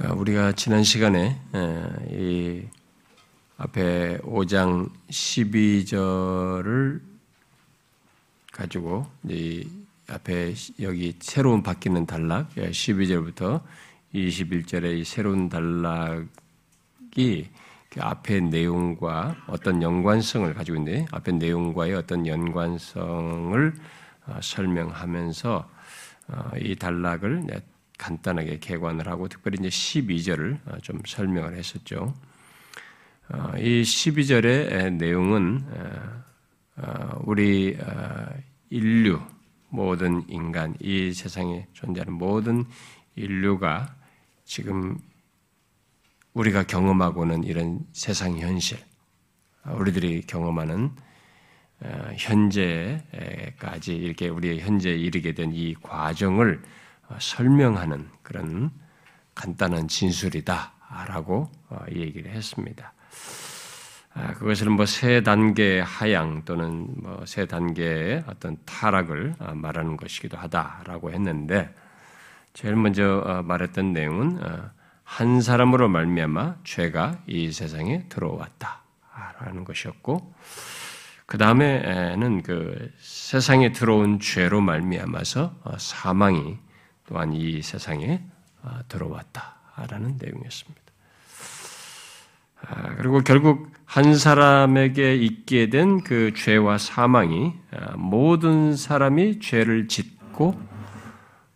어, 우리가 지난 시간에 이 앞에 5장 12절을 가지고 이 앞에 여기 새로운 바뀌는 단락 12절부터 21절의 이 새로운 단락이 그 앞의 내용과 어떤 연관성을 가지고 있는데 앞의 내용과의 어떤 연관성을 어, 설명하면서 어, 이 단락을 간단하게 개관을 하고 특별히 이제 12절을 어, 좀 설명을 했었죠. 어, 이 12절의 내용은 어, 우리 인류 모든 인간 이 세상에 존재하는 모든 인류가 지금 우리가 경험하고는 이런 세상 현실, 우리들이 경험하는 현재까지 이렇게 우리 현재 이르게 된 이 과정을 어, 설명하는 그런 간단한 진술이다라고 어, 얘기를 했습니다. 아, 그것을 뭐세 단계 하향 또는 뭐세 단계의 어떤 타락을 어, 말하는 것이기도 하다라고 했는데 제일 먼저 말했던 내용은 한 사람으로 말미암아 죄가 이 세상에 들어왔다라는 것이었고 그 다음에는 그 세상에 들어온 죄로 말미암아서 사망이 또한 이 세상에 아, 들어왔다라는 내용이었습니다. 아, 그리고 결국 한 사람에게 있게 된 그 죄와 사망이 아, 모든 사람이 죄를 짓고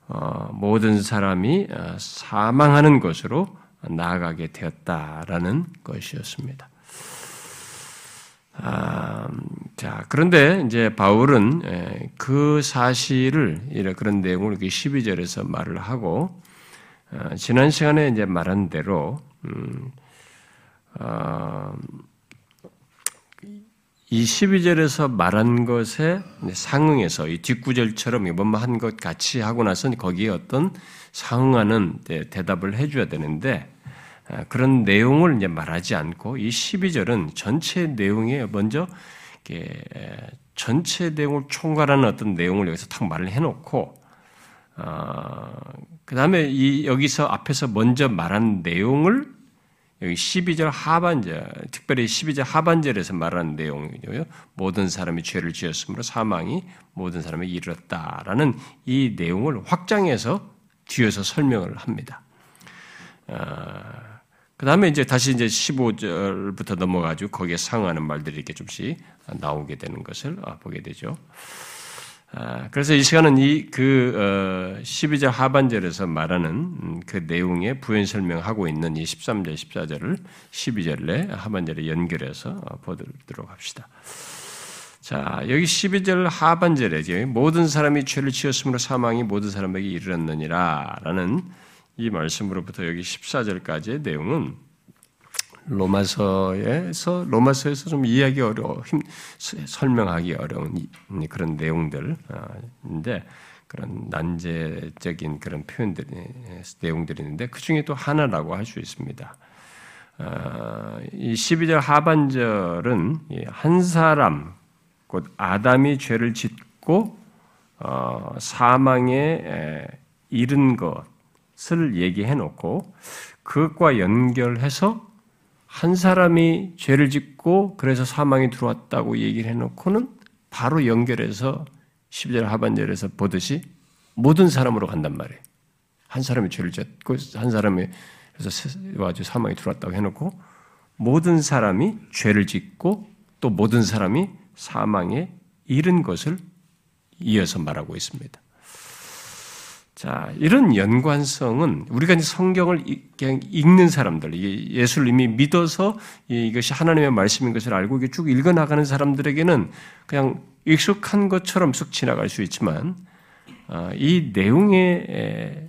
어, 모든 사람이 사망하는 것으로 나아가게 되었다라는 것이었습니다. 아, 자, 그런데 이제 바울은 그 사실을, 이런 그런 내용을 12절에서 말을 하고, 어, 지난 시간에 이제 말한 대로, 음, 어, 이 12절에서 말한 것에 상응해서 이 뒷구절처럼 이번 한것 같이 하고 나서 거기에 어떤 상응하는 대답을 해줘야 되는데, 아, 그런 내용을 이제 말하지 않고 이 12절은 전체 내용에 먼저 전체 내용을 총괄하는 어떤 내용을 여기서 탁 말을 해놓고 어, 그 다음에 이 여기서 앞에서 먼저 말한 내용을 여기 12절 하반절, 특별히 12절 하반절에서 말하는 내용이고요. 모든 사람이 죄를 지었으므로 사망이 모든 사람에 이르렀다라는 이 내용을 확장해서 뒤에서 설명을 합니다. 어, 그 다음에 이제 다시 이제 15절부터 넘어가지고 거기에 상하는 말들이 이렇게 좀씩 나오게 되는 것을 보게 되죠. 아, 그래서 이 시간은 이 그 12절 어, 하반절에서 말하는 음, 그 내용의 부연 설명하고 있는 이 13절, 14절을 12절에 하반절에 연결해서 보도록 합시다. 자, 여기 12절 하반절에 모든 사람이 죄를 지었으므로 사망이 모든 사람에게 이르렀느니라 라는 이 말씀으로부터 여기 14절까지의 내용은 로마서에서 로마서에서 좀 이해하기 어려워 힘, 설명하기 어려운 그런 내용들인데 그런 난제적인 그런 표현들 내용들이 있는데 그 중에 또 하나라고 할 수 있습니다. 어, 이 12절 하반절은 한 사람 곧 아담이 죄를 짓고 어, 사망에 이른 것 것을 얘기해 놓고 그것과 연결해서 한 사람이 죄를 짓고 그래서 사망이 들어왔다고 얘기를 해 놓고는 바로 연결해서 10절 하반절에서 보듯이 모든 사람으로 간단 말이에요. 한 사람이 죄를 짓고 한 사람이 그래서 와주 사망이 들어왔다고 해놓고 모든 사람이 죄를 짓고 또 모든 사람이 사망에 이른 것을 이어서 말하고 있습니다. 자, 이런 연관성은 우리가 성경을 그냥 읽는 사람들, 예수를 이미 믿어서 이것이 하나님의 말씀인 것을 알고 쭉 읽어나가는 사람들에게는 그냥 익숙한 것처럼 쑥 지나갈 수 있지만, 어, 이 내용에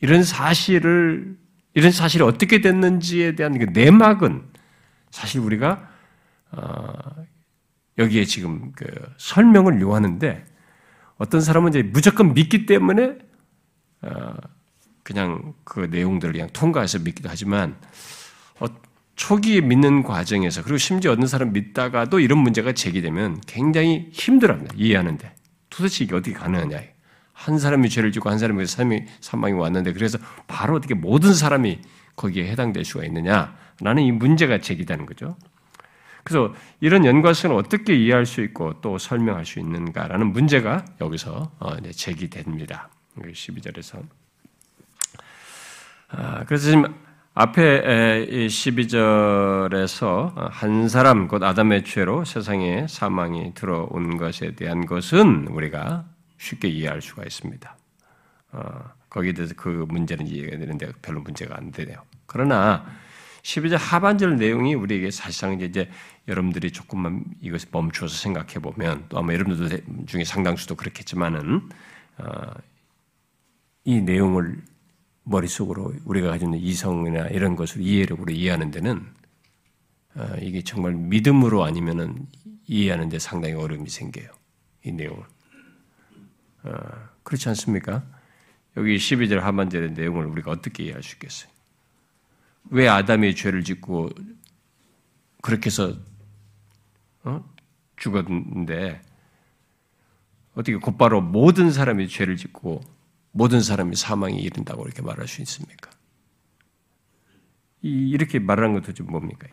이런 사실을, 이런 사실이 어떻게 됐는지에 대한 그 내막은 사실 우리가, 어, 여기에 지금 그 설명을 요하는데, 어떤 사람은 이제 무조건 믿기 때문에 어, 그냥 그 내용들을 그냥 통과해서 믿기도 하지만 어, 초기에 믿는 과정에서 그리고 심지어 어느 사람 믿다가도 이런 문제가 제기되면 굉장히 힘들어합니다. 이해하는데 도대체 이게 어떻게 가능하냐. 한 사람이 죄를 짓고 한 사람이 사망이, 사망이 왔는데 그래서 바로 어떻게 모든 사람이 거기에 해당될 수가 있느냐라는 이 문제가 제기되는 거죠. 그래서 이런 연관성을 어떻게 이해할 수 있고 또 설명할 수 있는가라는 문제가 여기서 어, 제기됩니다. 12절에서. 아, 그래서 지금 앞에 12절에서 한 사람, 곧 아담의 죄로 세상에 사망이 들어온 것에 대한 것은 우리가 쉽게 이해할 수가 있습니다. 어, 거기에 대해서 그 문제는 이해가 되는데 별로 문제가 안 되네요. 그러나 12절 하반절 내용이 우리에게 사실상 이제 여러분들이 조금만 이것을 멈춰서 생각해 보면 또 아마 여러분들 중에 상당수도 그렇겠지만은 어, 이 내용을 머릿속으로 우리가 있는 이성이나 이런 것을 이해력으로 이해하는 데는 어, 이게 정말 믿음으로 아니면은 이해하는 데 상당히 어려움이 생겨요. 이 내용을. 어, 그렇지 않습니까? 여기 12절 하반절의 내용을 우리가 어떻게 이해할 수 있겠어요? 왜 아담이 죄를 짓고 그렇게 해서 어? 죽었는데 어떻게 곧바로 모든 사람이 죄를 짓고 모든 사람이 사망에 이른다고 이렇게 말할 수 있습니까? 이렇게 말하는 것도 좀 뭡니까?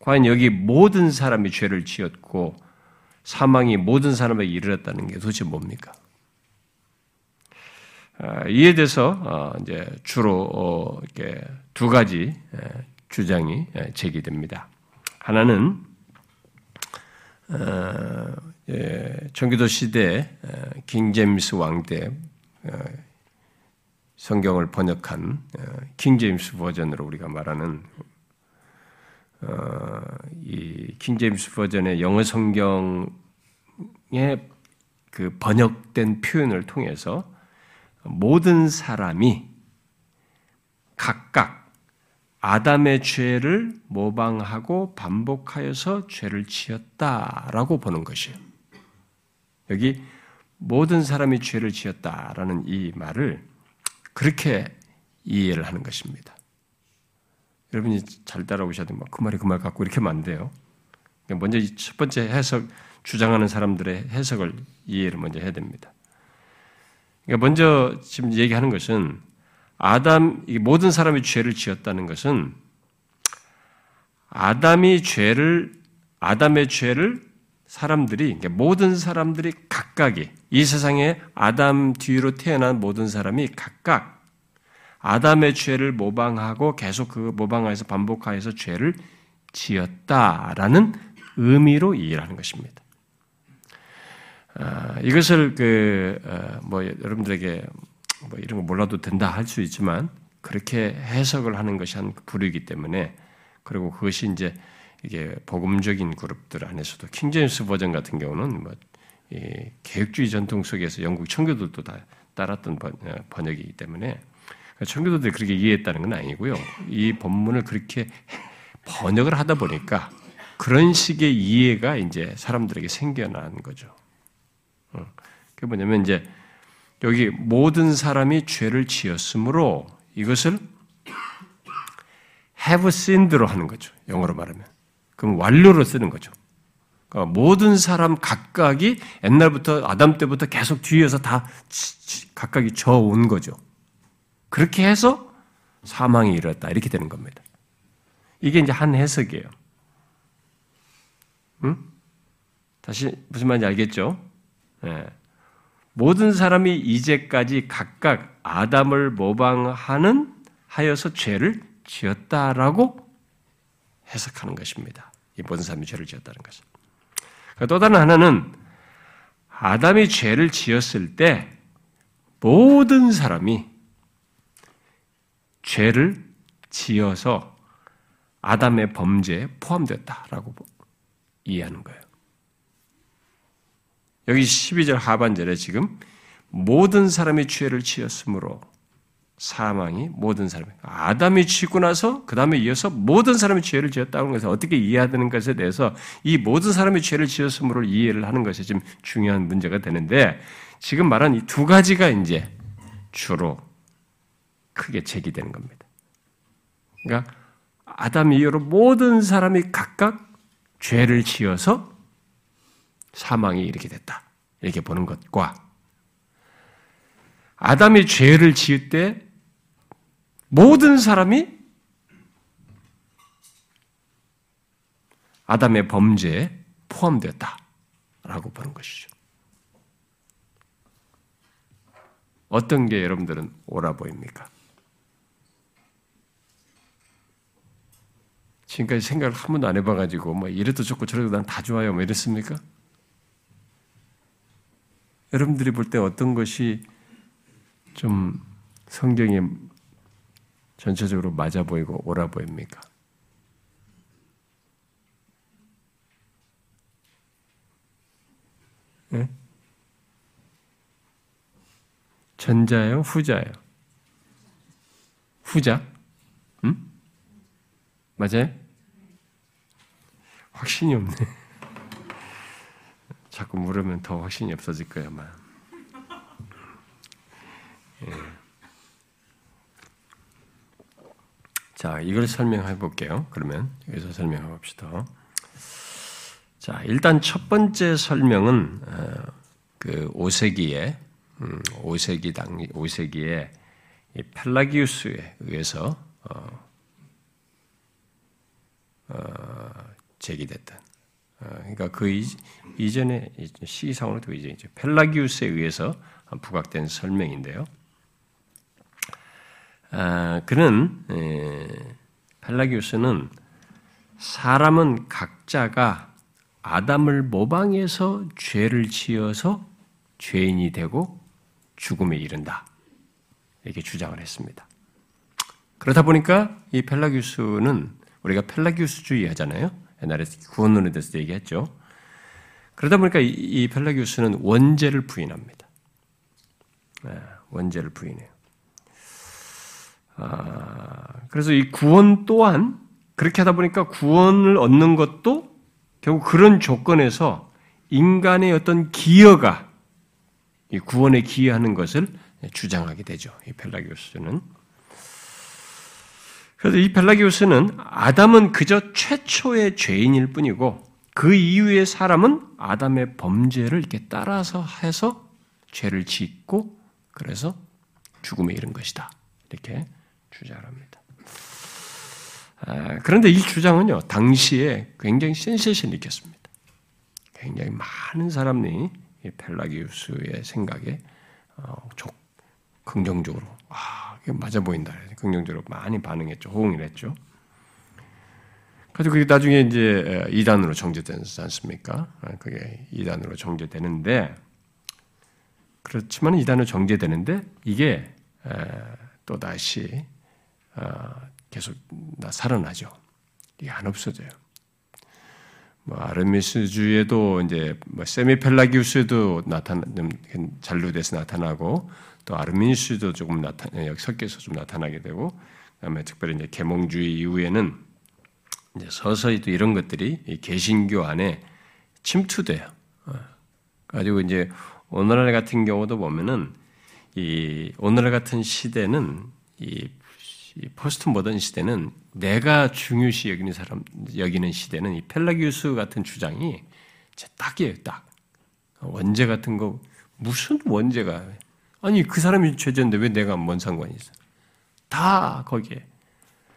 과연 여기 모든 사람이 죄를 지었고 사망이 모든 사람에게 이르렀다는 게 도대체 뭡니까? 아, 이에 대해서 어, 이제 주로 어, 이렇게 두 가지 주장이 제기됩니다. 하나는 어, 예, 청교도 시대 킹 제임스 왕때 어, 성경을 번역한 킹 제임스 버전으로 우리가 말하는 어, 이킹 제임스 버전의 영어 성경의 그 번역된 표현을 통해서 모든 사람이 각각 아담의 죄를 모방하고 반복하여서 죄를 지었다라고 보는 것이에요. 여기 모든 사람이 죄를 지었다라는 이 말을 그렇게 이해를 하는 것입니다. 여러분이 잘 따라오셔도 그 말이 그말 갖고 이렇게 하면 안 돼요. 먼저 첫 번째 해석, 주장하는 사람들의 해석을 이해를 먼저 해야 됩니다. 그러니까 먼저 지금 얘기하는 것은 아담, 모든 사람이 죄를 지었다는 것은 아담이 죄를, 아담의 죄를 사람들이 모든 사람들이 각각이 이 세상에 아담 뒤로 태어난 모든 사람이 각각 아담의 죄를 모방하고 계속 그 모방하여서 반복하여서 죄를 지었다라는 의미로 이해하는 것입니다. 아, 이것을 그뭐 어, 여러분들에게 뭐 이런 거 몰라도 된다 할 수 있지만 그렇게 해석을 하는 것이 한 부류이기 때문에 그리고 그것이 이제 이게 복음적인 그룹들 안에서도 킹제임스 버전 같은 경우는 뭐 개혁주의 전통 속에서 영국 청교도도 다 따랐던 어, 번역이기 때문에 청교도들이 그렇게 이해했다는 건 아니고요. 이 본문을 그렇게 번역을 하다 보니까 그런 식의 이해가 이제 사람들에게 생겨난 거죠. 어, 그게 뭐냐면 이제 여기 모든 사람이 죄를 지었으므로 이것을 have sinned로 하는 거죠. 영어로 말하면. 그럼 완료로 쓰는 거죠. 그러니까 모든 사람 각각이 옛날부터 아담 때부터 계속 뒤에서 다 각각이 져온 거죠. 그렇게 해서 사망이 일었다 이렇게 되는 겁니다. 이게 이제 한 해석이에요. 응? 다시 무슨 말인지 알겠죠? 네. 모든 사람이 이제까지 각각 아담을 모방하는 하여서 죄를 지었다라고 해석하는 것입니다. 이 모든 사람이 죄를 지었다는 것은. 그러니까 또 다른 하나는 아담이 죄를 지었을 때 모든 사람이 죄를 지어서 아담의 범죄에 포함되었다라고 이해하는 거예요. 여기 12절 하반절에 지금 모든 사람이 죄를 지었으므로 사망이 모든 사람이 아담이 지고 나서 그 다음에 이어서 모든 사람이 죄를 지었다는 것을 어떻게 이해하는 것에 대해서 이 모든 사람이 죄를 지었으므로 이해를 하는 것이 지금 중요한 문제가 되는데 지금 말한 이 두 가지가 이제 주로 크게 제기되는 겁니다. 그러니까 아담 이후로 모든 사람이 각각 죄를 지어서 사망이 이렇게 됐다. 이렇게 보는 것과 아담이 죄를 지을 때 모든 사람이 아담의 범죄에 포함되었다라고 보는 것이죠. 어떤 게 여러분들은 옳아 보입니까? 지금까지 생각을 한 번도 안 해봐가지고 뭐 이래도 좋고 저래도 난 다 좋아요 뭐 이랬습니까? 여러분들이 볼 때 어떤 것이 좀 성경에 전체적으로 맞아 보이고 옳아 보입니까? 네? 전자요, 후자요? 후자? 음? 맞아요? 확신이 없네. 자꾸 물으면 더 확신이 없어질 거야, 아마. 예. 자, 이걸 설명해 볼게요. 그러면 여기서 설명해 봅시다. 자, 일단 첫 번째 설명은 어, 그 5세기에 5세기 음, 당 5세기에 펠라기우스에 의해서 어, 어, 제기됐던 어, 그러니까 그 이, 전에 시기상으로도 이제 펠라기우스에 의해서 부각된 설명인데요. 아, 그는 에, 펠라기우스는 사람은 각자가 아담을 모방해서 죄를 지어서 죄인이 되고 죽음에 이른다. 이렇게 주장을 했습니다. 그러다 보니까 이 펠라기우스는 우리가 펠라기우스주의 하잖아요. 옛날에 구원론에 대해서 얘기했죠. 그러다 보니까 이, 펠라기우스는 원죄를 부인합니다. 네, 원죄를 부인해요. 아, 그래서 이 구원 또한 그렇게 하다 보니까 구원을 얻는 것도 결국 그런 조건에서 인간의 어떤 기여가 이 구원에 기여하는 것을 주장하게 되죠. 이 펠라기우스는. 그래서 이 펠라기우스는 아담은 그저 최초의 죄인일 뿐이고 그 이후의 사람은 아담의 범죄를 이렇게 따라서 해서 죄를 짓고 그래서 죽음에 이른 것이다. 이렇게 주장합니다. 아, 그런데 이 주장은요, 당시에 굉장히 센세이션을 일으켰습니다. 굉장히 많은 사람이 펠라기우스의 생각에 어, 긍정적으로, 아, 이게 맞아 보인다. 긍정적으로 많이 반응했죠. 호응을 했죠. 그래서 그게 나중에 이제 이단으로 정제되지 않습니까? 아, 그게 이단으로 정제되는데, 그렇지만 이단으로 정제되는데, 이게 또 다시 어, 계속 살아나죠. 이게 안 없어져요. 뭐 아르미스주에도 이제 뭐 세미펠라기우스도 나타나 잔류돼서 나타나고 또 아르미스도 조금 나타 섞여서 좀 나타나게 되고 그다음에 특별히 이제 계몽주의 이후에는 이제 서서히 또 이런 것들이 개신교 안에 침투돼요. 어. 가지고 이제 오늘날 같은 경우도 보면은 이 오늘날 같은 시대는 이 포스트 모던 시대는 내가 중요시 여기는 사람 여기는 시대는 이 펠라기우스 같은 주장이 딱이에요, 딱. 원죄 같은 거 무슨 원죄가 아니 그 사람이 죄졌는데 왜 내가 뭔 상관이 있어? 다 거기에.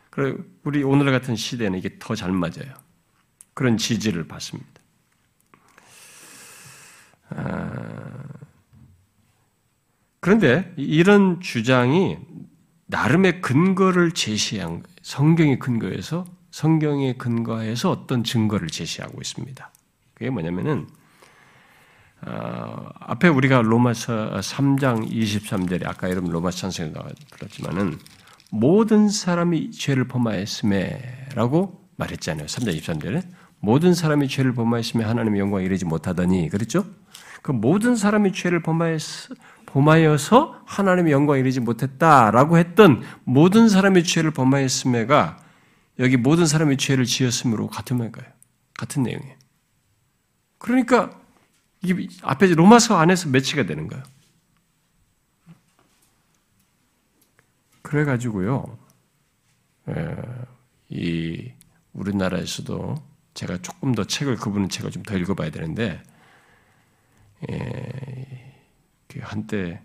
그래 우리 오늘 같은 시대는 이게 더 잘 맞아요. 그런 지지를 받습니다. 아, 그런데 이런 주장이 나름의 근거를 제시한 성경의 근거에서 성경에 근거해서 어떤 증거를 제시하고 있습니다. 그게 뭐냐면은 어, 앞에 우리가 로마서 3장 23절에 아까 여러분 로마서 찬성에 들었지만은 모든 사람이 죄를 범하였음에라고 말했잖아요. 3장 23절에 모든 사람이 죄를 범하였음에 하나님의 영광에 이르지 못하더니 그랬죠? 그 모든 사람이 죄를 범하였 범하여서 하나님의 영광에 이르지 못했다라고 했던 모든 사람의 죄를 범하였음에가 여기 모든 사람의 죄를 지었음으로 같은 말까요? 같은 내용이에요. 그러니까 이게 앞에 로마서 안에서 매치가 되는 거예요. 그래가지고요, 이 우리나라에서도 제가 조금 더 책을 그분의 책을 좀 더 읽어봐야 되는데 그 한때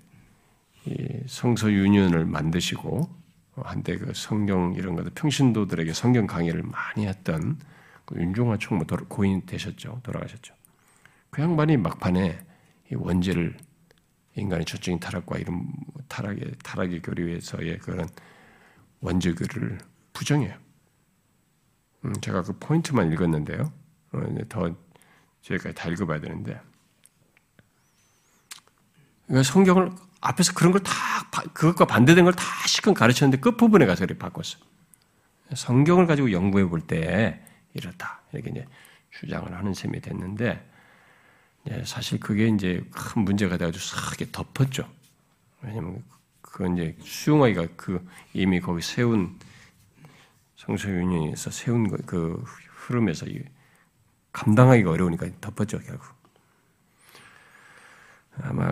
성서 유년을 만드시고 한때 그 성경 이런 것들 평신도들에게 성경 강의를 많이 했던 그 윤종화 총무 고인 되셨죠. 돌아가셨죠. 그 양반이 막판에 원죄를 인간의 전적인 타락과 이런 타락의 타락의 교류에서의 그런 원죄를 부정해요. 음, 제가 그 포인트만 읽었는데요. 어, 더 저희까지 다 읽어봐야 되는데 성경을 앞에서 그런 걸 다 그것과 반대된 걸 다 실컷 가르쳤는데 끝 부분에 가서 이렇게 바꿨어요. 성경을 가지고 연구해 볼 때 이렇다 이렇게 이제 주장을 하는 셈이 됐는데 사실 그게 이제 큰 문제가 돼가지고 싹게 덮었죠. 왜냐면 그 이제 수용하기가 그 이미 거기 세운 성서윤회에서 세운 그 흐름에서 감당하기가 어려우니까 덮었죠 결국. 아마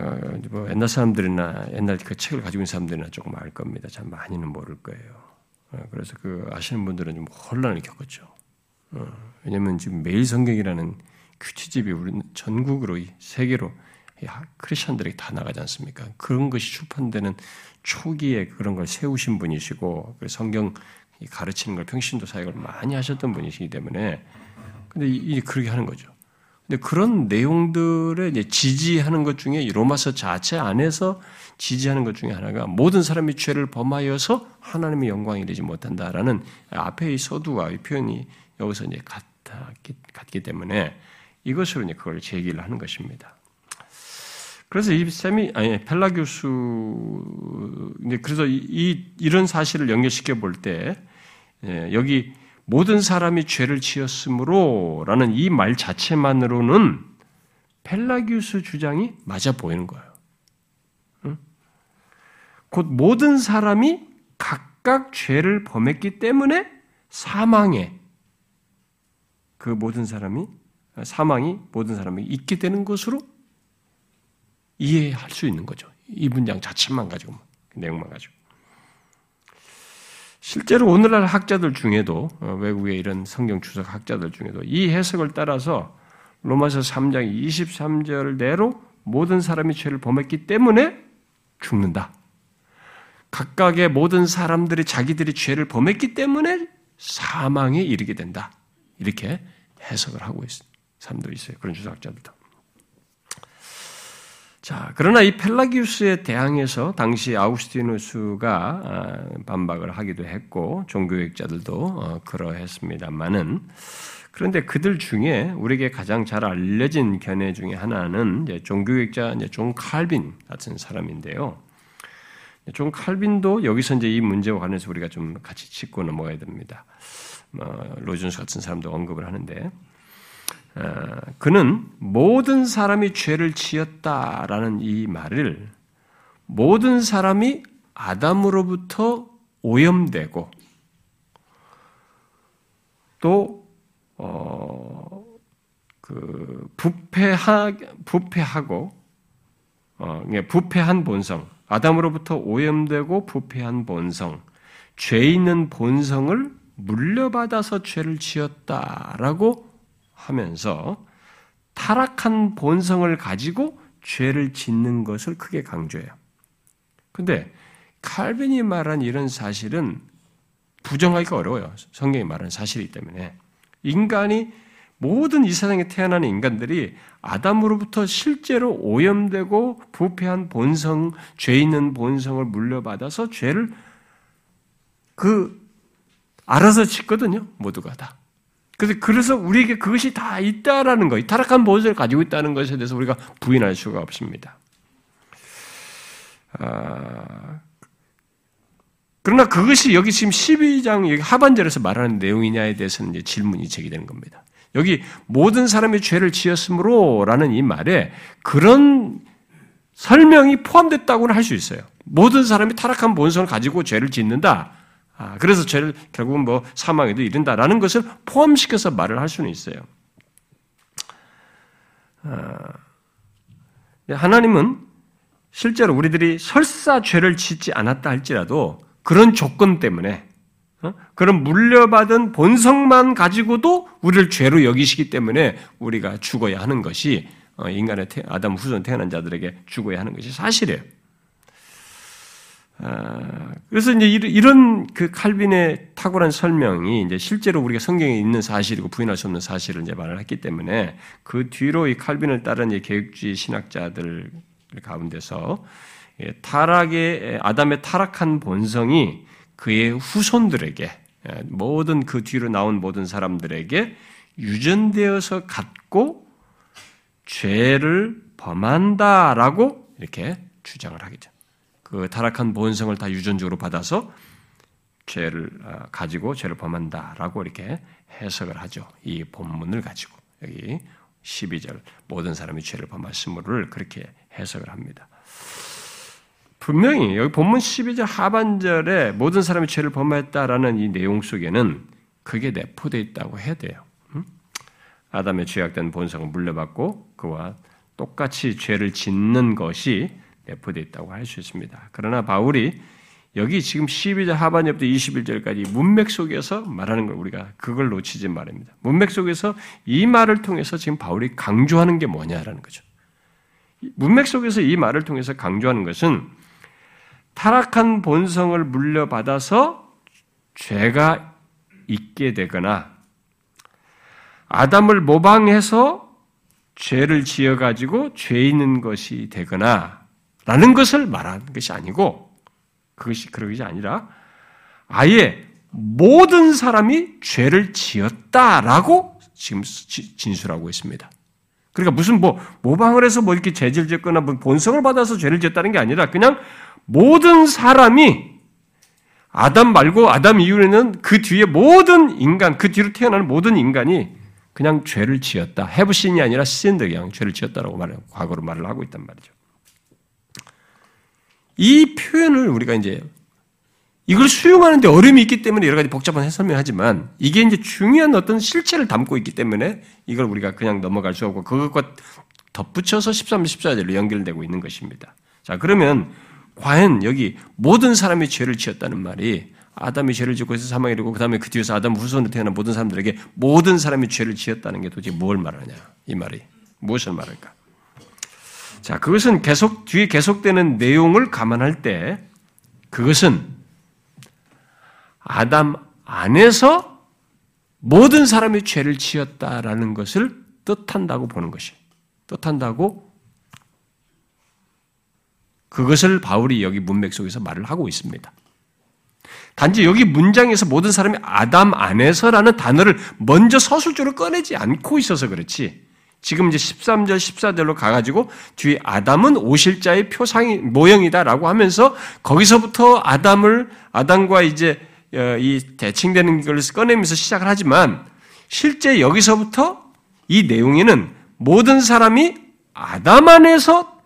뭐 옛날 사람들이나 옛날 그 책을 가지고 있는 사람들이나 조금 알 겁니다. 참 많이는 모를 거예요. 어, 그래서 그 아시는 분들은 좀 혼란을 겪었죠. 어, 왜냐하면 지금 매일 성경이라는 큐티집이 우리 전국으로 세계로 크리스천들에게 다 나가지 않습니까? 그런 것이 출판되는 초기에 그런 걸 세우신 분이시고 성경 가르치는 걸 평신도 사역을 많이 하셨던 분이시기 때문에 근데 이 그렇게 하는 거죠. 그런 내용들을 지지하는 것 중에 로마서 자체 안에서 지지하는 것 중에 하나가 모든 사람이 죄를 범하여서 하나님의 영광이 되지 못한다라는 앞에 이 서두와 이 표현이 여기서 이제 같기, 같기 때문에 이것으로 이제 그걸 제기를 하는 것입니다. 그래서 이 세미 아니 펠라 교수 이제 그래서 이, 이런 사실을 연결시켜 볼때 예, 여기 모든 사람이 죄를 지었으므로라는 이 말 자체만으로는 펠라기우스 주장이 맞아 보이는 거예요. 응? 곧 모든 사람이 각각 죄를 범했기 때문에 사망에 그 모든 사람이 사망이 모든 사람이 있게 되는 것으로 이해할 수 있는 거죠. 이 문장 자체만 가지고 내용만 가지고. 실제로 오늘날 학자들 중에도 어, 외국의 이런 성경 주석 학자들 중에도 이 해석을 따라서 로마서 3장 23절 내로 모든 사람이 죄를 범했기 때문에 죽는다. 각각의 모든 사람들이 자기들이 죄를 범했기 때문에 사망에 이르게 된다. 이렇게 해석을 하고 있는 사람도 있어요. 그런 주석학자들도. 자, 그러나 이 펠라기우스에 대항해서 당시 아우구스티누스가 아, 반박을 하기도 했고 종교개혁자들도 어, 그러했습니다만은 그런데 그들 중에 우리에게 가장 잘 알려진 견해 중에 하나는 종교개혁자 존 칼빈 같은 사람인데요. 존 칼빈도 여기서 이제 이 문제와 관해서 우리가 좀 같이 짚고 넘어가야 됩니다. 뭐, 로준스 같은 사람도 언급을 하는데 어, 그는 모든 사람이 죄를 지었다라는 이 말을 모든 사람이 아담으로부터 오염되고 또 어, 그 부패하 부패하고 어, 부패한 본성, 아담으로부터 오염되고 부패한 본성, 죄 있는 본성을 물려받아서 죄를 지었다라고 하면서 타락한 본성을 가지고 죄를 짓는 것을 크게 강조해요. 근데 칼빈이 말한 이런 사실은 부정하기가 어려워요. 성경이 말하는 사실이기 때문에. 인간이 모든 이 세상에 태어나는 인간들이 아담으로부터 실제로 오염되고 부패한 본성, 죄 있는 본성을 물려받아서 죄를 그 알아서 짓거든요. 모두가 다. 그래서 그래서 우리에게 그것이 다 있다라는 거, 타락한 본성을 가지고 있다는 것에 대해서 우리가 부인할 수가 없습니다. 아, 그러나 그것이 여기 지금 12장 하반절에서 말하는 내용이냐에 대해서는 이제 질문이 제기되는 겁니다. 여기 모든 사람이 죄를 지었으므로라는 이 말에 그런 설명이 포함됐다고는 할 수 있어요. 모든 사람이 타락한 본성을 가지고 죄를 짓는다. 아, 그래서 죄를 결국은 뭐 사망에도 이른다라는 것을 포함시켜서 말을 할 수는 있어요. 아, 하나님은 실제로 우리들이 설사 죄를 짓지 않았다 할지라도 그런 조건 때문에 어? 그런 물려받은 본성만 가지고도 우리를 죄로 여기시기 때문에 우리가 죽어야 하는 것이 어, 인간의 아담 후손 태어난 자들에게 죽어야 하는 것이 사실이에요. 아, 그래서 이제 이런 그 칼빈의 탁월한 설명이 이제 실제로 우리가 성경에 있는 사실이고 부인할 수 없는 사실을 이제 말을 했기 때문에 그 뒤로 이 칼빈을 따른 계획주의 신학자들 가운데서 예, 타락의 아담의 타락한 본성이 그의 후손들에게 예, 모든 그 뒤로 나온 모든 사람들에게 유전되어서 갖고 죄를 범한다라고 이렇게 주장을 하겠죠. 그 타락한 본성을 다 유전적으로 받아서 죄를 아, 가지고 죄를 범한다라고 이렇게 해석을 하죠. 이 본문을 가지고 여기 12절 모든 사람이 죄를 범하심을 그렇게 해석을 합니다. 분명히 여기 본문 12절 하반절에 모든 사람이 죄를 범했다라는 이 내용 속에는 그게 내포되어 있다고 해야 돼요. 아담의 죄악된 본성을 물려받고 그와 똑같이 죄를 짓는 것이 내포되어 있다고 할 수 있습니다. 그러나 바울이 여기 지금 12절 하반절부터 21절까지 문맥 속에서 말하는 걸 우리가 그걸 놓치지 말입니다. 문맥 속에서 이 말을 통해서 지금 바울이 강조하는 게 뭐냐라는 거죠. 문맥 속에서 이 말을 통해서 강조하는 것은 타락한 본성을 물려받아서 죄가 있게 되거나 아담을 모방해서 죄를 지어가지고 죄 있는 것이 되거나 라는 것을 말하는 것이 아니고 그것이 그런 것이 아니라 아예 모든 사람이 죄를 지었다라고 지금 진술하고 있습니다. 그러니까 무슨 뭐 모방을 해서 뭐 이렇게 죄를 짓거나 뭐 본성을 받아서 죄를 지었다는 게 아니라 그냥 모든 사람이 아담 말고 아담 이후에는 그 뒤에 모든 인간, 그 뒤로 태어나는 모든 인간이 그냥 죄를 지었다. 해부신이 아니라 신드 그냥 죄를 지었다라고 말해 과거로 말을 하고 있단 말이죠. 이 표현을 우리가 이제 이걸 수용하는데 어려움이 있기 때문에 여러 가지 복잡한 해설을 하지만 이게 이제 중요한 어떤 실체를 담고 있기 때문에 이걸 우리가 그냥 넘어갈 수 없고 그것과 덧붙여서 13, 14절로 연결되고 있는 것입니다. 자, 그러면 과연 여기 모든 사람이 죄를 지었다는 말이 아담이 죄를 짓고 해서 사망이 되고 그 다음에 그 뒤에서 아담 후손으로 태어난 모든 사람들에게 모든 사람이 죄를 지었다는 게 도대체 뭘 말하냐 이 말이 무엇을 말할까? 자 그것은 계속 뒤에 계속되는 내용을 감안할 때 그것은 아담 안에서 모든 사람이 죄를 지었다라는 것을 뜻한다고 보는 것이 뜻한다고 그것을 바울이 여기 문맥 속에서 말을 하고 있습니다. 단지 여기 문장에서 모든 사람이 아담 안에서라는 단어를 먼저 서술적으로 꺼내지 않고 있어서 그렇지. 지금 이제 13절, 14절로 가가지고 뒤에 아담은 오실자의 표상이, 모형이다라고 하면서 거기서부터 아담을, 아담과 이제 어, 이 대칭되는 걸 꺼내면서 시작을 하지만 실제 여기서부터 이 내용에는 모든 사람이 아담 안에서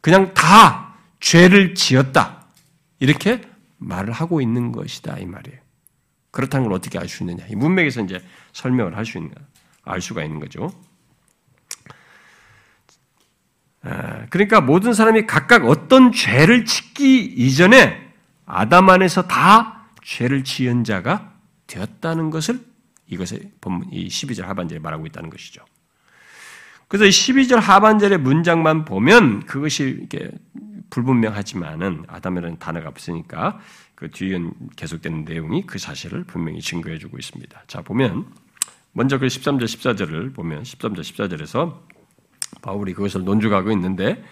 그냥 다 죄를 지었다. 이렇게 말을 하고 있는 것이다. 이 말이에요. 그렇다는 걸 어떻게 알 수 있느냐. 이 문맥에서 이제 설명을 할 수 있는, 알 수가 있는 거죠. 아, 그러니까 모든 사람이 각각 어떤 죄를 짓기 이전에 아담 안에서 다 죄를 지은 자가 되었다는 것을 이것의 본문, 이 12절 하반절에 말하고 있다는 것이죠. 그래서 12절 하반절의 문장만 보면 그것이 이렇게 불분명하지만은 아담이라는 단어가 없으니까 그 뒤에 계속되는 내용이 그 사실을 분명히 증거해 주고 있습니다. 자 보면 먼저 그 13절 14절을 보면 13절 14절에서 바울이 그것을 논주하고 있는데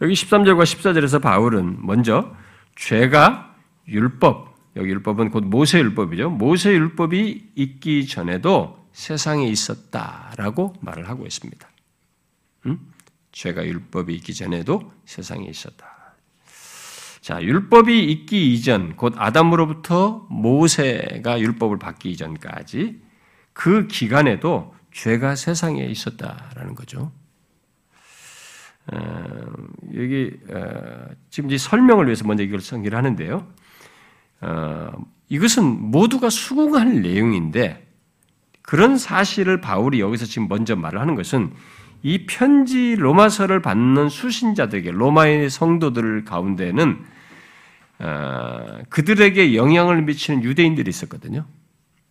여기 13절과 14절에서 바울은 먼저 죄가 율법 여기 율법은 곧 모세 율법이죠. 모세 율법이 있기 전에도 세상에 있었다라고 말을 하고 있습니다. 음? 죄가 율법이 있기 전에도 세상에 있었다. 자, 율법이 있기 이전, 곧 아담으로부터 모세가 율법을 받기 이전까지 그 기간에도 죄가 세상에 있었다라는 거죠. 어, 여기 어, 지금 이 설명을 위해서 먼저 이걸 성기를 하는데요. 어, 이것은 모두가 수긍할 내용인데 그런 사실을 바울이 여기서 지금 먼저 말을 하는 것은 이 편지 로마서를 받는 수신자들에게 로마의 성도들 가운데는 어, 그들에게 영향을 미치는 유대인들이 있었거든요.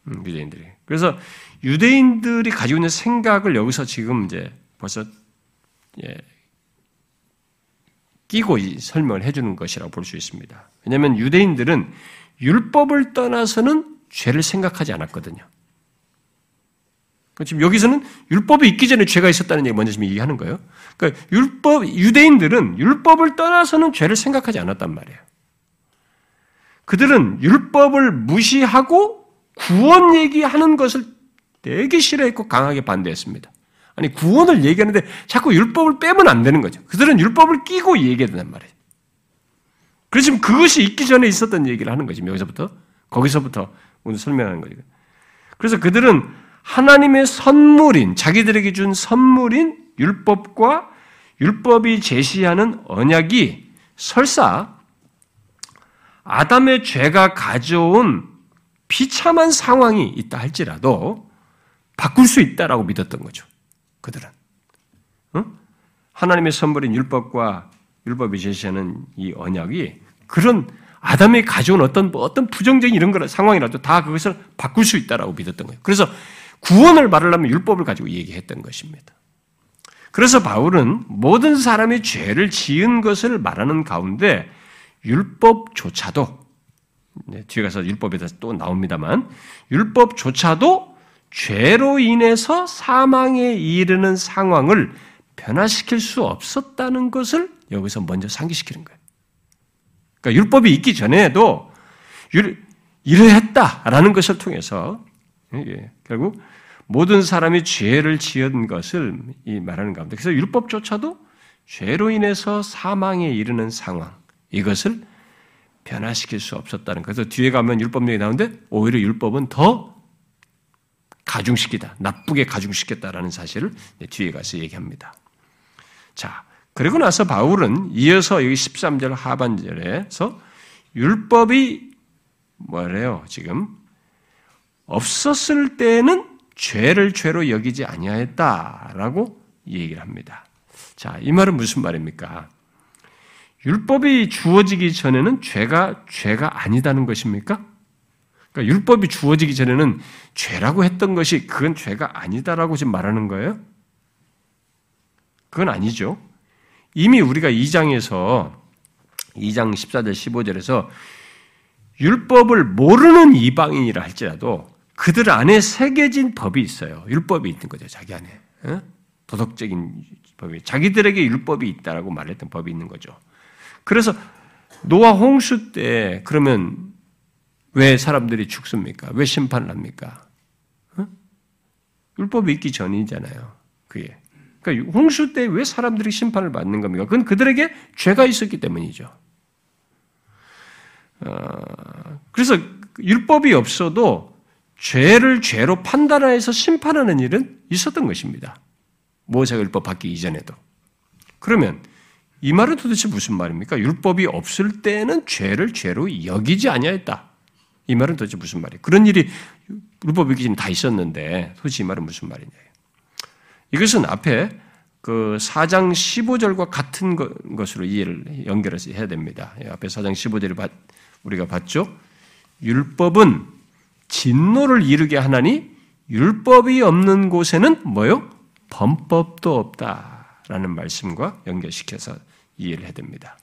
음, 유대인들이. 그래서 유대인들이 가지고 있는 생각을 여기서 지금 이제 벌써 예, 끼고 설명을 해주는 것이라고 볼 수 있습니다. 왜냐하면 유대인들은 율법을 떠나서는 죄를 생각하지 않았거든요. 지금 여기서는 율법이 있기 전에 죄가 있었다는 얘기 먼저 지금 얘기하는 거예요. 그러니까 율법 유대인들은 율법을 떠나서는 죄를 생각하지 않았단 말이에요. 그들은 율법을 무시하고 구원 얘기하는 것을 되게 싫어했고 강하게 반대했습니다. 아니 구원을 얘기하는데 자꾸 율법을 빼면 안 되는 거죠. 그들은 율법을 끼고 얘기해야 된단 말이에요. 그래서 지금 그것이 있기 전에 있었던 얘기를 하는 거지 여기서부터 거기서부터 오늘 설명하는 거죠. 그래서 그들은 하나님의 선물인 자기들에게 준 선물인 율법과 율법이 제시하는 언약이 설사 아담의 죄가 가져온 비참한 상황이 있다 할지라도 바꿀 수 있다라고 믿었던 거죠. 그들은. 응? 하나님의 선물인 율법과 율법이 제시하는 이 언약이 그런 아담이 가져온 어떤 어떤 부정적인 이런 거 상황이라도 다 그것을 바꿀 수 있다라고 믿었던 거예요. 그래서 구원을 말하려면 율법을 가지고 얘기했던 것입니다. 그래서 바울은 모든 사람이 죄를 지은 것을 말하는 가운데 율법조차도 네, 뒤에 가서 율법에 대해서 또 나옵니다만 율법조차도 죄로 인해서 사망에 이르는 상황을 변화시킬 수 없었다는 것을 여기서 먼저 상기시키는 거예요. 그러니까 율법이 있기 전에도 이러했다라는 것을 통해서 예, 결국 모든 사람이 죄를 지은 것을 말하는 가운데 그래서 율법조차도 죄로 인해서 사망에 이르는 상황 이것을 변화시킬 수 없었다는 거. 그래서 뒤에 가면 율법령이 나오는데 오히려 율법은 더 가중시키다, 나쁘게 가중시켰다라는 사실을 뒤에 가서 얘기합니다. 자, 그리고 나서 바울은 이어서 여기 13절 하반절에서 율법이 뭐래요, 지금? 없었을 때는 죄를 죄로 여기지 아니하였다라고 얘기를 합니다. 자, 이 말은 무슨 말입니까? 율법이 주어지기 전에는 죄가 죄가 아니다는 것입니까? 그러니까 율법이 주어지기 전에는 죄라고 했던 것이 그건 죄가 아니다라고 지금 말하는 거예요? 그건 아니죠. 이미 우리가 2장에서 2장 14절 15절에서 율법을 모르는 이방인이라 할지라도 그들 안에 새겨진 법이 있어요. 율법이 있는 거죠. 자기 안에. 도덕적인 법이 자기들에게 율법이 있다라고 말했던 법이 있는 거죠. 그래서 노아 홍수 때 그러면 왜 사람들이 죽습니까? 왜 심판을 합니까? 어? 율법이 있기 전이잖아요. 그게. 그러니까 홍수 때 왜 사람들이 심판을 받는 겁니까? 그건 그들에게 죄가 있었기 때문이죠. 어, 그래서 율법이 없어도 죄를 죄로 판단해서 심판하는 일은 있었던 것입니다. 모세가 율법 받기 이전에도. 그러면 이 말은 도대체 무슨 말입니까? 율법이 없을 때는 죄를 죄로 여기지 아니하였다. 이 말은 도대체 무슨 말이에요? 그런 일이 율법이 지금 다 있었는데 도대체 이 말은 무슨 말이냐? 이것은 앞에 그 4장 15절과 같은 것으로 이해를 연결해서 해야 됩니다. 예, 앞에 4장 15절을 우리가 봤죠? 율법은 진노를 이루게 하나니 율법이 없는 곳에는 뭐요? 범법도 없다라는 말씀과 연결시켜서 이해를 해야 됩니다.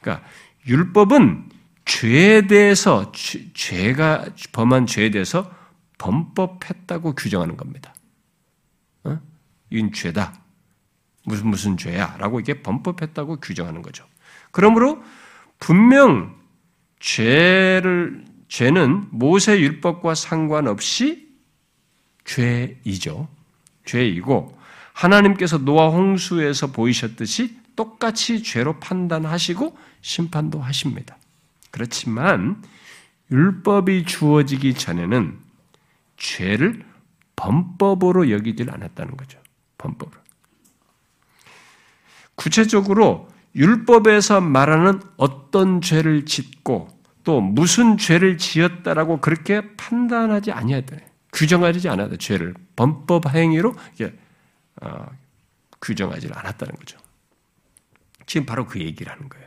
그러니까 율법은 죄에 대해서 죄가 범한 죄에 대해서 범법했다고 규정하는 겁니다. 어? 이건 죄다. 무슨 무슨 죄야라고 이게 범법했다고 규정하는 거죠. 그러므로 분명 죄를 죄는 모세 율법과 상관없이 죄이죠. 죄이고 하나님께서 노아 홍수에서 보이셨듯이 똑같이 죄로 판단하시고 심판도 하십니다. 그렇지만 율법이 주어지기 전에는 죄를 범법으로 여기질 않았다는 거죠. 범법으로. 구체적으로 율법에서 말하는 어떤 죄를 짓고 또 무슨 죄를 지었다라고 그렇게 판단하지 아니하다. 규정하지 않았다. 죄를 범법 행위로 어, 규정하지 않았다는 거죠. 지금 바로 그 얘기를 하는 거예요.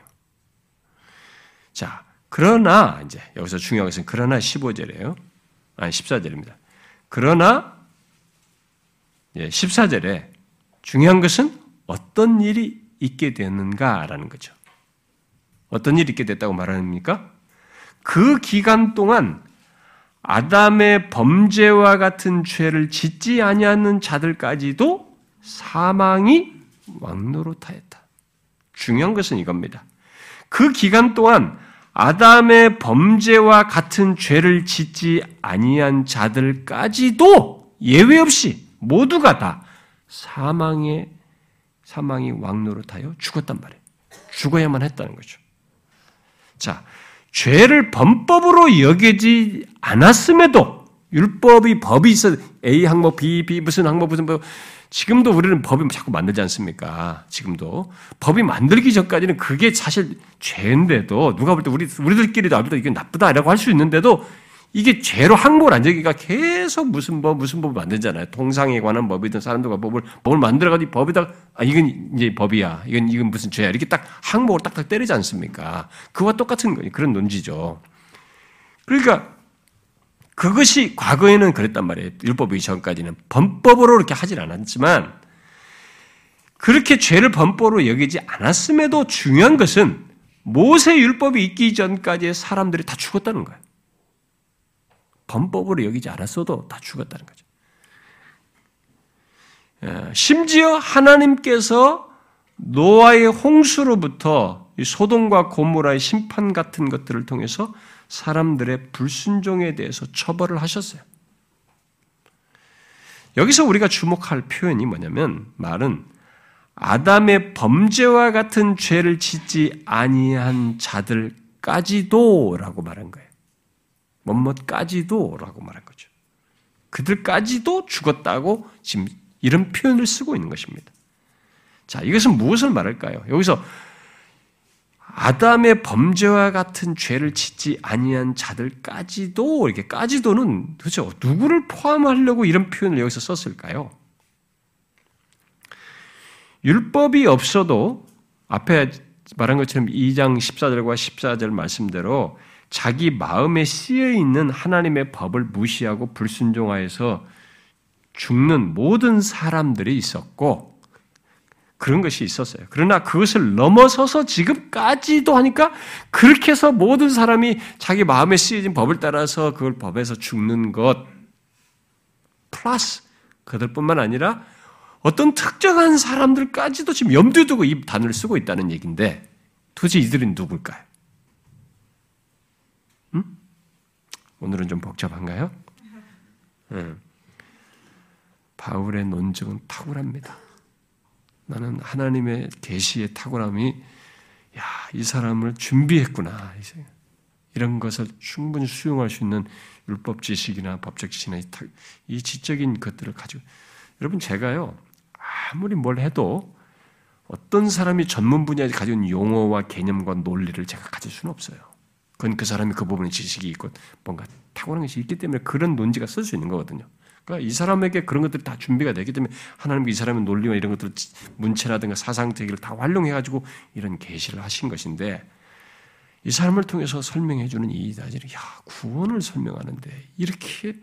자, 그러나, 이제 여기서 중요한 것은 그러나 15절이에요. 아니, 14절입니다. 그러나, 14절에 예, 중요한 것은 어떤 일이 있게 되는가라는 거죠. 어떤 일이 있게 됐다고 말합니까? 그 기간 동안 아담의 범죄와 같은 죄를 짓지 아니하는 자들까지도 사망이 왕노릇하였다. 중요한 것은 이겁니다. 그 기간 동안 아담의 범죄와 같은 죄를 짓지 아니한 자들까지도 예외 없이 모두가 다 사망의 사망이 왕노릇하여 죽었단 말이에요. 죽어야만 했다는 거죠. 자, 죄를 범법으로 여기지 않았음에도 율법이 법이 있어 A 항목 B B 무슨 항목 무슨 뭐 지금도 우리는 법이 자꾸 만들지 않습니까? 지금도 법이 만들기 전까지는 그게 사실 죄인데도 누가 볼 때 우리 우리들끼리도 아무도 이게 나쁘다라고 할 수 있는데도 이게 죄로 항목을 안 적기가 계속 무슨 법 무슨 법을 만들잖아요. 통상에 관한 법이든 사람들과 법을 법을 만들어가지고 법에다 아 이건 이제 법이야. 이건 이건 무슨 죄야. 이렇게 딱 항목을 딱딱 때리지 않습니까? 그와 똑같은 거예요. 그런 논지죠. 그러니까 그것이 과거에는 그랬단 말이에요. 율법 이 전까지는 범법으로 이렇게 하질 않았지만 그렇게 죄를 범법으로 여기지 않았음에도 중요한 것은 모세 율법이 있기 전까지의 사람들이 다 죽었다는 거예요. 범법으로 여기지 않았어도 다 죽었다는 거죠. 예, 심지어 하나님께서 노아의 홍수로부터 소돔과 고모라의 심판 같은 것들을 통해서 사람들의 불순종에 대해서 처벌을 하셨어요. 여기서 우리가 주목할 표현이 뭐냐면 말은 아담의 범죄와 같은 죄를 짓지 아니한 자들까지도라고 말한 거예요. 뭐뭇까지도라고 말한 거죠. 그들까지도 죽었다고 지금 이런 표현을 쓰고 있는 것입니다. 자, 이것은 무엇을 말할까요? 여기서 아담의 범죄와 같은 죄를 짓지 아니한 자들까지도 이렇게 까지도는 도대체 누구를 포함하려고 이런 표현을 여기서 썼을까요? 율법이 없어도 앞에 말한 것처럼 2장 14절과 14절 말씀대로 자기 마음에 씌여 있는 하나님의 법을 무시하고 불순종하여서 죽는 모든 사람들이 있었고 그런 것이 있었어요. 그러나 그것을 넘어서서 지금까지도 하니까 그렇게 해서 모든 사람이 자기 마음에 쓰여진 법을 따라서 그걸 법에서 죽는 것 플러스 그들뿐만 아니라 어떤 특정한 사람들까지도 지금 염두에 두고 이 단어를 쓰고 있다는 얘기인데 도대체 이들은 누굴까요? 오늘은 좀 복잡한가요? 네. 바울의 논증은 탁월합니다. 나는 하나님의 계시의 탁월함이 야, 이 사람을 준비했구나. 이런 것을 충분히 수용할 수 있는 율법 지식이나 법적 지식이나 이 지적인 것들을 가지고 여러분 제가요 아무리 뭘 해도 어떤 사람이 전문 분야에 가진 용어와 개념과 논리를 제가 가질 수는 없어요. 그건 그 사람이 그 부분에 지식이 있고 뭔가 탁월한 것이 있기 때문에 그런 논지가 쓸 수 있는 거거든요. 그러니까 이 사람에게 그런 것들이 다 준비가 되기 때문에 하나님이 이 사람의 논리와 이런 것들 문체라든가 사상체계를 다 활용해 가지고 이런 계시를 하신 것인데 이 사람을 통해서 설명해 주는 이 다지를 야 구원을 설명하는데 이렇게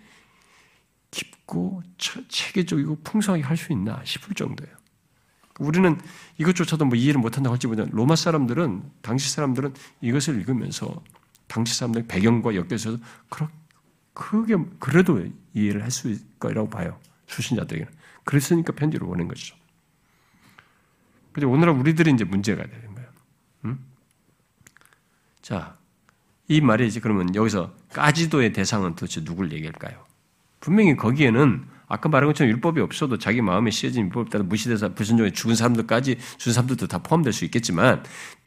깊고 체계적이고 풍성하게 할 수 있나 싶을 정도예요. 우리는 이것조차도 뭐 이해를 못한다고 할지 모르 로마 사람들은 당시 사람들은 이것을 읽으면서 당시 사람들 배경과 엮여서 크게 그래도 이해를 할 수 있을 거라고 봐요. 수신자들에게는. 그랬으니까 편지를 보낸 것이죠. 근데 오늘날 우리들이 이제 문제가 되는 거예요. 음? 자, 이 말이 이제 그러면 여기서 까지도의 대상은 도대체 누굴 얘기할까요? 분명히 거기에는 아까 말한 것처럼 율법이 없어도 자기 마음에 씌어진 율법 따라 무시돼서 불순종에 죽은 사람들까지 죽은 사람들도 다 포함될 수 있겠지만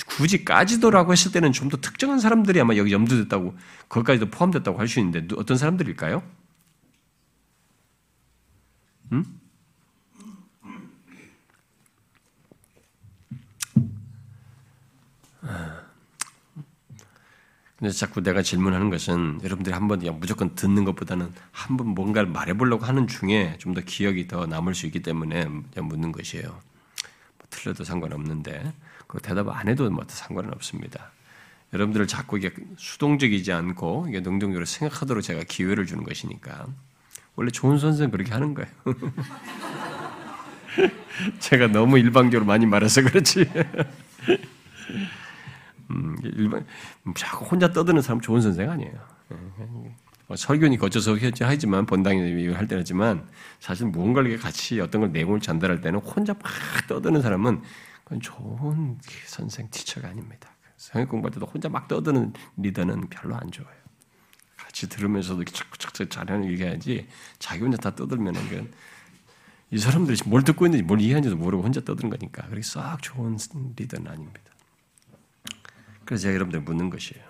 굳이 까지도라고 했을 때는 좀 더 특정한 사람들이 아마 여기 염두됐다고 그것까지도 포함됐다고 할 수 있는데 어떤 사람들일까요? 음? 근데 자꾸 내가 질문하는 것은 여러분들이 한번 무조건 듣는 것보다는 한 번 뭔가를 말해보려고 하는 중에 좀 더 기억이 더 남을 수 있기 때문에 묻는 것이에요. 뭐 틀려도 상관없는데 그 대답 안 해도 뭐 상관은 없습니다. 여러분들을 자꾸 이게 수동적이지 않고 이게 능동적으로 생각하도록 제가 기회를 주는 것이니까 원래 좋은 선생은 그렇게 하는 거예요. 제가 너무 일방적으로 많이 말해서 그렇지. 음, 일반 자꾸 혼자 떠드는 사람 좋은 선생 아니에요. 예, 뭐 설교니 거쳐서 하지만 본당에 할 때는 하지만 사실 무언가를 같이 어떤 걸 내용을 전달할 때는 혼자 막 떠드는 사람은 그건 좋은 선생 티처가 아닙니다. 성경 공부할 때도 혼자 막 떠드는 리더는 별로 안 좋아요. 같이 들으면서도 착착착 잘하는 얘기해야지 자기 혼자 다 떠들면은 그이 사람들이 뭘 듣고 있는지 뭘 이해하는지도 모르고 혼자 떠드는 거니까 그렇게 싹 좋은 리더는 아닙니다. 그래서 제가 여러분들 묻는 것이에요.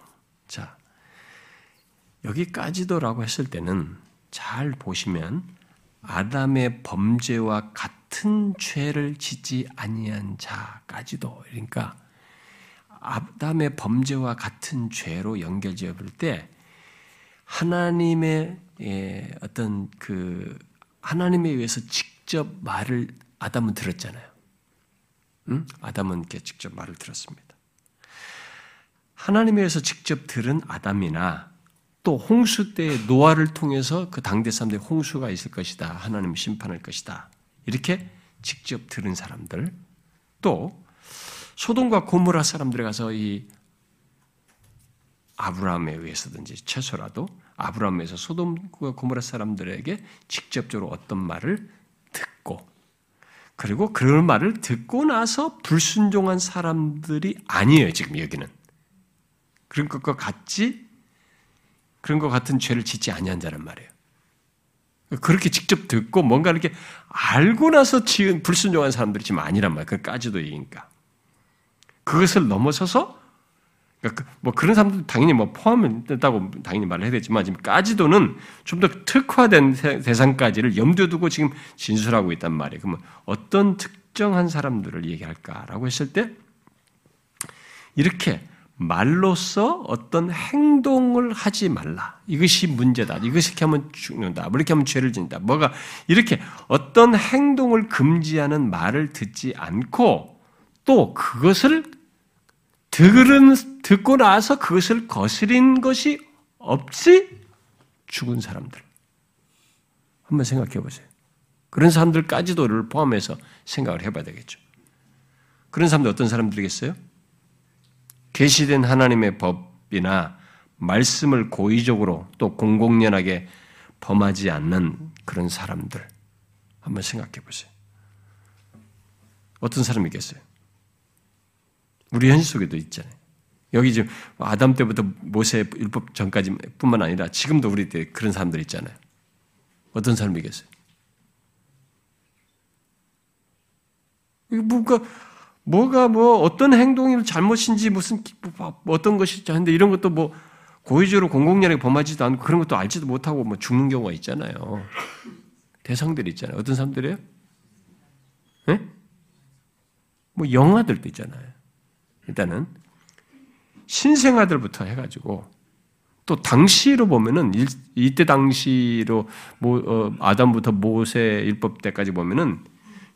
자, 여기까지도라고 했을 때는 잘 보시면 아담의 범죄와 같은 죄를 짓지 아니한 자까지도 그러니까 아담의 범죄와 같은 죄로 연결지어 볼 때 하나님의 예, 어떤 그 하나님에 의해서 직접 말을 아담은 들었잖아요. 응? 아담은 이렇게 직접 말을 들었습니다. 하나님에 의해서 직접 들은 아담이나 또 홍수 때 노아를 통해서 그 당대 사람들이 홍수가 있을 것이다. 하나님 심판할 것이다. 이렇게 직접 들은 사람들 또 소돔과 고모라 사람들에 가서 이 아브라함에 의해서든지 최소라도 아브라함에서 소돔과 고모라 사람들에게 직접적으로 어떤 말을 듣고 그리고 그런 말을 듣고 나서 불순종한 사람들이 아니에요. 지금 여기는 그런 것과 같이 그런 것 같은 죄를 짓지 아니한 자란 말이에요. 그렇게 직접 듣고 뭔가 이렇게 알고 나서 지은 불순종한 사람들이 지금 아니란 말이에요. 그까지도 얘기니까. 그것을 넘어서서 그러니까 그뭐 그런 사람들 당연히 뭐 포함된다고 당연히 말을 해야 되지만 지금까지도는 좀 더 특화된 대상까지를 염두에 두고 지금 진술하고 있단 말이에요. 그러면 어떤 특정한 사람들을 얘기할까라고 했을 때 이렇게 말로써 어떤 행동을 하지 말라. 이것이 문제다. 이것이 이렇게 하면 죽는다. 뭐 이렇게 하면 죄를 진다. 뭐가 이렇게 어떤 행동을 금지하는 말을 듣지 않고 또 그것을 들은, 듣고 나서 그것을 거스린 것이 없이 죽은 사람들. 한번 생각해 보세요. 그런 사람들까지도를 포함해서 생각을 해봐야 되겠죠. 그런 사람들 어떤 사람들이겠어요? 계시된 하나님의 법이나 말씀을 고의적으로 또 공공연하게 범하지 않는 그런 사람들 한번 생각해 보세요. 어떤 사람이겠어요? 우리 현실 속에도 있잖아요. 여기 지금 아담 때부터 모세 율법 전까지 뿐만 아니라 지금도 우리 때 그런 사람들 있잖아요. 어떤 사람이겠어요? 뭐가 뭐가 뭐 어떤 행동이 잘못인지 무슨 뭐 어떤 것이 하는데 이런 것도 뭐 고의적으로 공공연하게 범하지도 않고 그런 것도 알지도 못하고 뭐 죽는 경우가 있잖아요. 대상들이 있잖아요. 어떤 사람들이에요? 네? 뭐 영화들도 있잖아요. 일단은 신생아들부터 해가지고 또 당시로 보면은 이때 당시로 어, 아담부터 모세 율법 때까지 보면은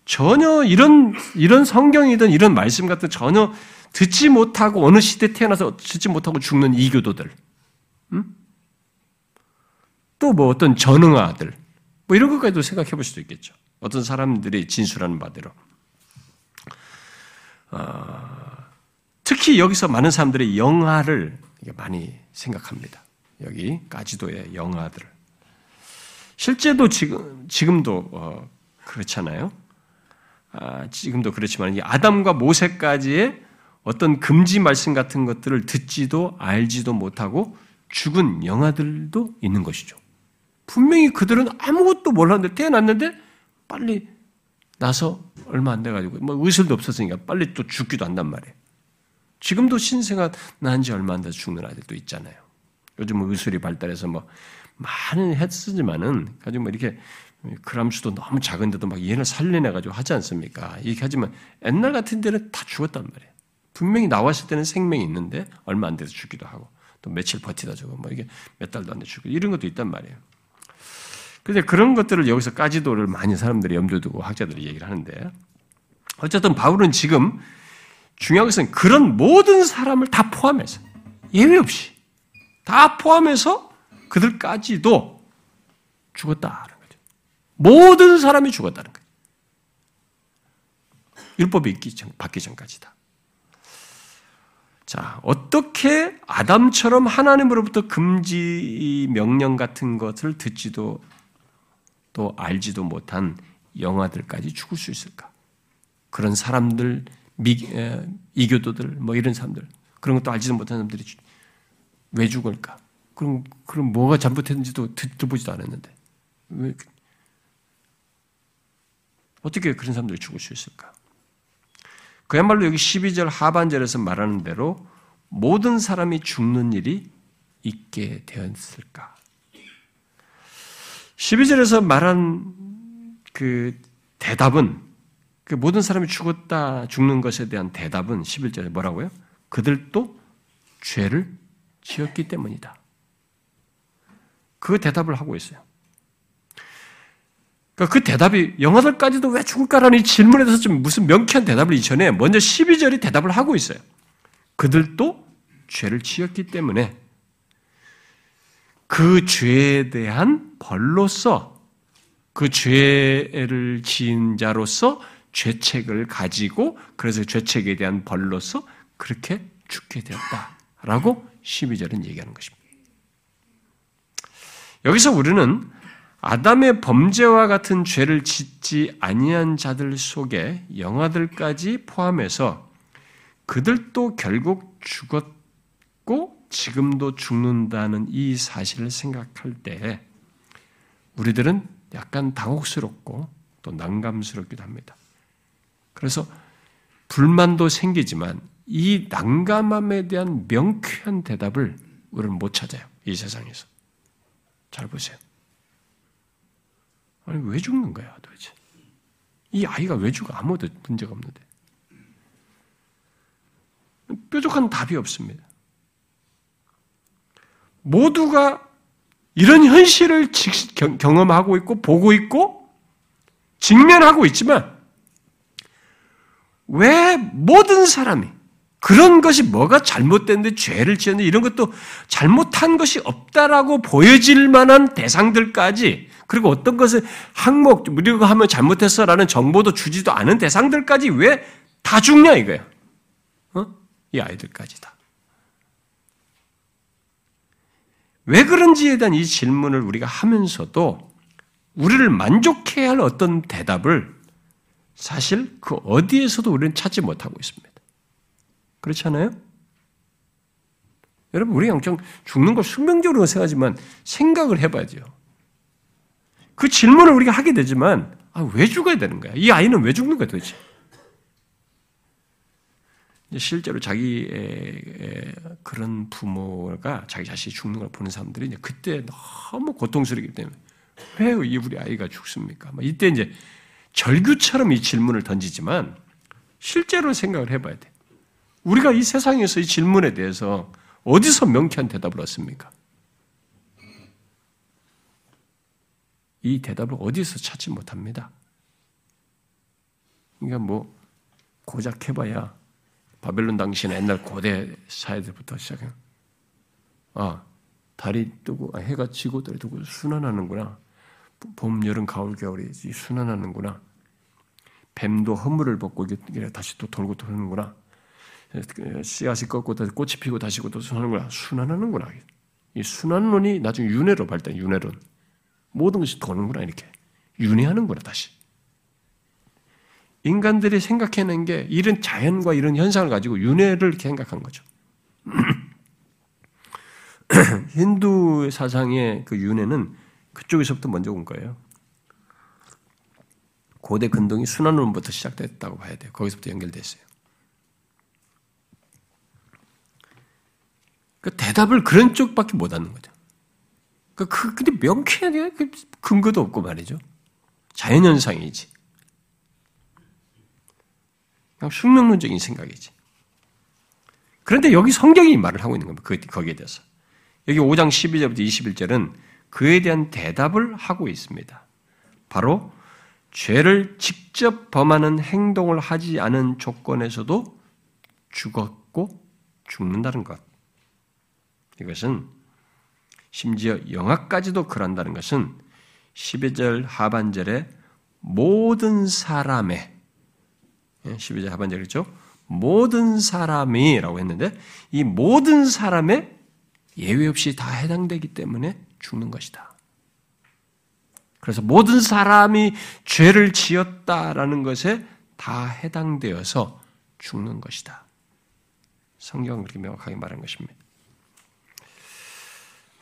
전혀 이런 이런 성경이든 이런 말씀 같은 전혀 듣지 못하고 어느 시대 태어나서 듣지 못하고 죽는 이교도들, 음? 또뭐 어떤 전응아들, 뭐 이런 것까지도 생각해 볼 수도 있겠죠. 어떤 사람들이 진술하는 바대로. 어, 특히 여기서 많은 사람들이 영화를 많이 생각합니다. 여기 까지도의 영화들. 실제도 지금 지금도 어, 그렇잖아요. 아, 지금도 그렇지만 이 아담과 모세까지의 어떤 금지 말씀 같은 것들을 듣지도 알지도 못하고 죽은 영화들도 있는 것이죠. 분명히 그들은 아무것도 몰랐는데 태어났는데 빨리 나서 얼마 안 돼가지고 뭐 의술도 없었으니까 빨리 또 죽기도 한단 말이에요. 지금도 신생아 난 지 얼마 안 돼서 죽는 아들도 있잖아요. 요즘 뭐 의술이 발달해서 뭐 많은 했으지만은 가지고 뭐 이렇게 그람 수도 너무 작은데도 막 얘를 살려내가지고 하지 않습니까? 이렇게 하지만 옛날 같은 데는 다 죽었단 말이에요. 분명히 나왔을 때는 생명이 있는데 얼마 안 돼서 죽기도 하고 또 며칠 버티다 죽고 뭐 이게 몇 달도 안 돼 죽고 이런 것도 있단 말이에요. 근데 그런 것들을 여기서 까지도를 많이 사람들이 염두에 두고 학자들이 얘기를 하는데 어쨌든 바울은 지금 중요한 것은 그런 모든 사람을 다 포함해서 예외 없이 다 포함해서 그들까지도 죽었다는 거죠. 모든 사람이 죽었다는 거예요. 율법이 있기 전, 받기 전까지다. 자, 어떻게 아담처럼 하나님으로부터 금지 명령 같은 것을 듣지도 또 알지도 못한 영아들까지 죽을 수 있을까? 그런 사람들, 미, 에, 이교도들, 뭐 이런 사람들, 그런 것도 알지도 못한 사람들이 왜 죽을까? 그럼, 그럼 뭐가 잘못했는지도 들어보지도 않았는데. 왜, 어떻게 그런 사람들이 죽을 수 있을까? 그야말로 여기 12절 하반절에서 말하는 대로 모든 사람이 죽는 일이 있게 되었을까? 12절에서 말한 그 대답은 그 모든 사람이 죽었다 죽는 것에 대한 대답은 11절에 뭐라고요? 그들도 죄를 지었기 때문이다. 그 대답을 하고 있어요. 그러니까 그 대답이 영화들까지도 왜 죽을까라는 질문에 대해서 좀 무슨 명쾌한 대답을 이전에 먼저 12절이 대답을 하고 있어요. 그들도 죄를 지었기 때문에 그 죄에 대한 벌로서 그 죄를 지은 자로서 죄책을 가지고 그래서 죄책에 대한 벌로서 그렇게 죽게 되었다라고 12절은 얘기하는 것입니다. 여기서 우리는 아담의 범죄와 같은 죄를 짓지 아니한 자들 속에 영아들까지 포함해서 그들도 결국 죽었고 지금도 죽는다는 이 사실을 생각할 때 우리들은 약간 당혹스럽고 또 난감스럽기도 합니다. 그래서 불만도 생기지만 이 난감함에 대한 명쾌한 대답을 우리는 못 찾아요. 이 세상에서. 잘 보세요. 아니, 왜 죽는 거야, 도대체? 이 아이가 왜 죽어? 아무도 문제가 없는데. 뾰족한 답이 없습니다. 모두가 이런 현실을 경험하고 있고, 보고 있고, 직면하고 있지만, 왜 모든 사람이 그런 것이 뭐가 잘못됐는데 죄를 지었는데 이런 것도 잘못한 것이 없다라고 보여질 만한 대상들까지 그리고 어떤 것을 항목 우리가 하면 잘못했어라는 정보도 주지도 않은 대상들까지 왜 다 죽냐 이거야. 어? 이 아이들까지 다. 왜 그런지에 대한 이 질문을 우리가 하면서도 우리를 만족해야 할 어떤 대답을 사실 그 어디에서도 우리는 찾지 못하고 있습니다. 그렇지 않아요? 여러분, 우리 영장 죽는 걸 숙명적으로 생각하지만 생각을 해봐야죠. 그 질문을 우리가 하게 되지만, 아, 왜 죽어야 되는 거야? 이 아이는 왜 죽는 거야 도대체? 실제로 자기의 그런 부모가 자기 자신이 죽는 걸 보는 사람들이 이제 그때 너무 고통스럽기 때문에 왜 우리 아이가 죽습니까? 이때 이제 절규처럼 이 질문을 던지지만 실제로 생각을 해봐야 돼. 우리가 이 세상에서 이 질문에 대해서 어디서 명쾌한 대답을 얻습니까? 이 대답을 어디서 찾지 못합니다. 그러니까 뭐 고작 해봐야 바벨론 당시는 옛날 고대 사회들부터 시작해. 아 달이 뜨고 아, 해가 지고 달이 뜨고 순환하는구나. 봄, 여름, 가을, 겨울이 순환하는구나. 뱀도 허물을 벗고 다시 또 돌고 도는구나. 씨앗이 꺾고 다시 꽃이 피고 다시 또 순환하는구나. 순환하는구나. 이 순환론이 나중에 윤회로 발달, 윤회론. 모든 것이 도는구나, 이렇게. 윤회하는구나, 다시. 인간들이 생각해낸 게 이런 자연과 이런 현상을 가지고 윤회를 생각한 거죠. 힌두 사상의 그 윤회는 그쪽에서부터 먼저 온 거예요. 고대 근동이 순환론부터 시작됐다고 봐야 돼요. 거기서부터 연결됐어요. 그 대답을 그런 쪽밖에 못 하는 거죠. 그, 그, 근데 명쾌하게 그 근거도 없고 말이죠. 자연현상이지. 그냥 숙명론적인 생각이지. 그런데 여기 성경이 말을 하고 있는 겁니다. 그, 거기에 대해서. 여기 5장 12절부터 21절은 그에 대한 대답을 하고 있습니다. 바로 죄를 직접 범하는 행동을 하지 않은 조건에서도 죽었고 죽는다는 것. 이것은 심지어 영화까지도 그런다는 것은 12절 하반절에 모든 사람의 12절 예, 하반절이죠. 모든 사람이라고 했는데 이 모든 사람에 예외 없이 다 해당되기 때문에 죽는 것이다. 그래서 모든 사람이 죄를 지었다라는 것에 다 해당되어서 죽는 것이다. 성경은 그렇게 명확하게 말한 것입니다.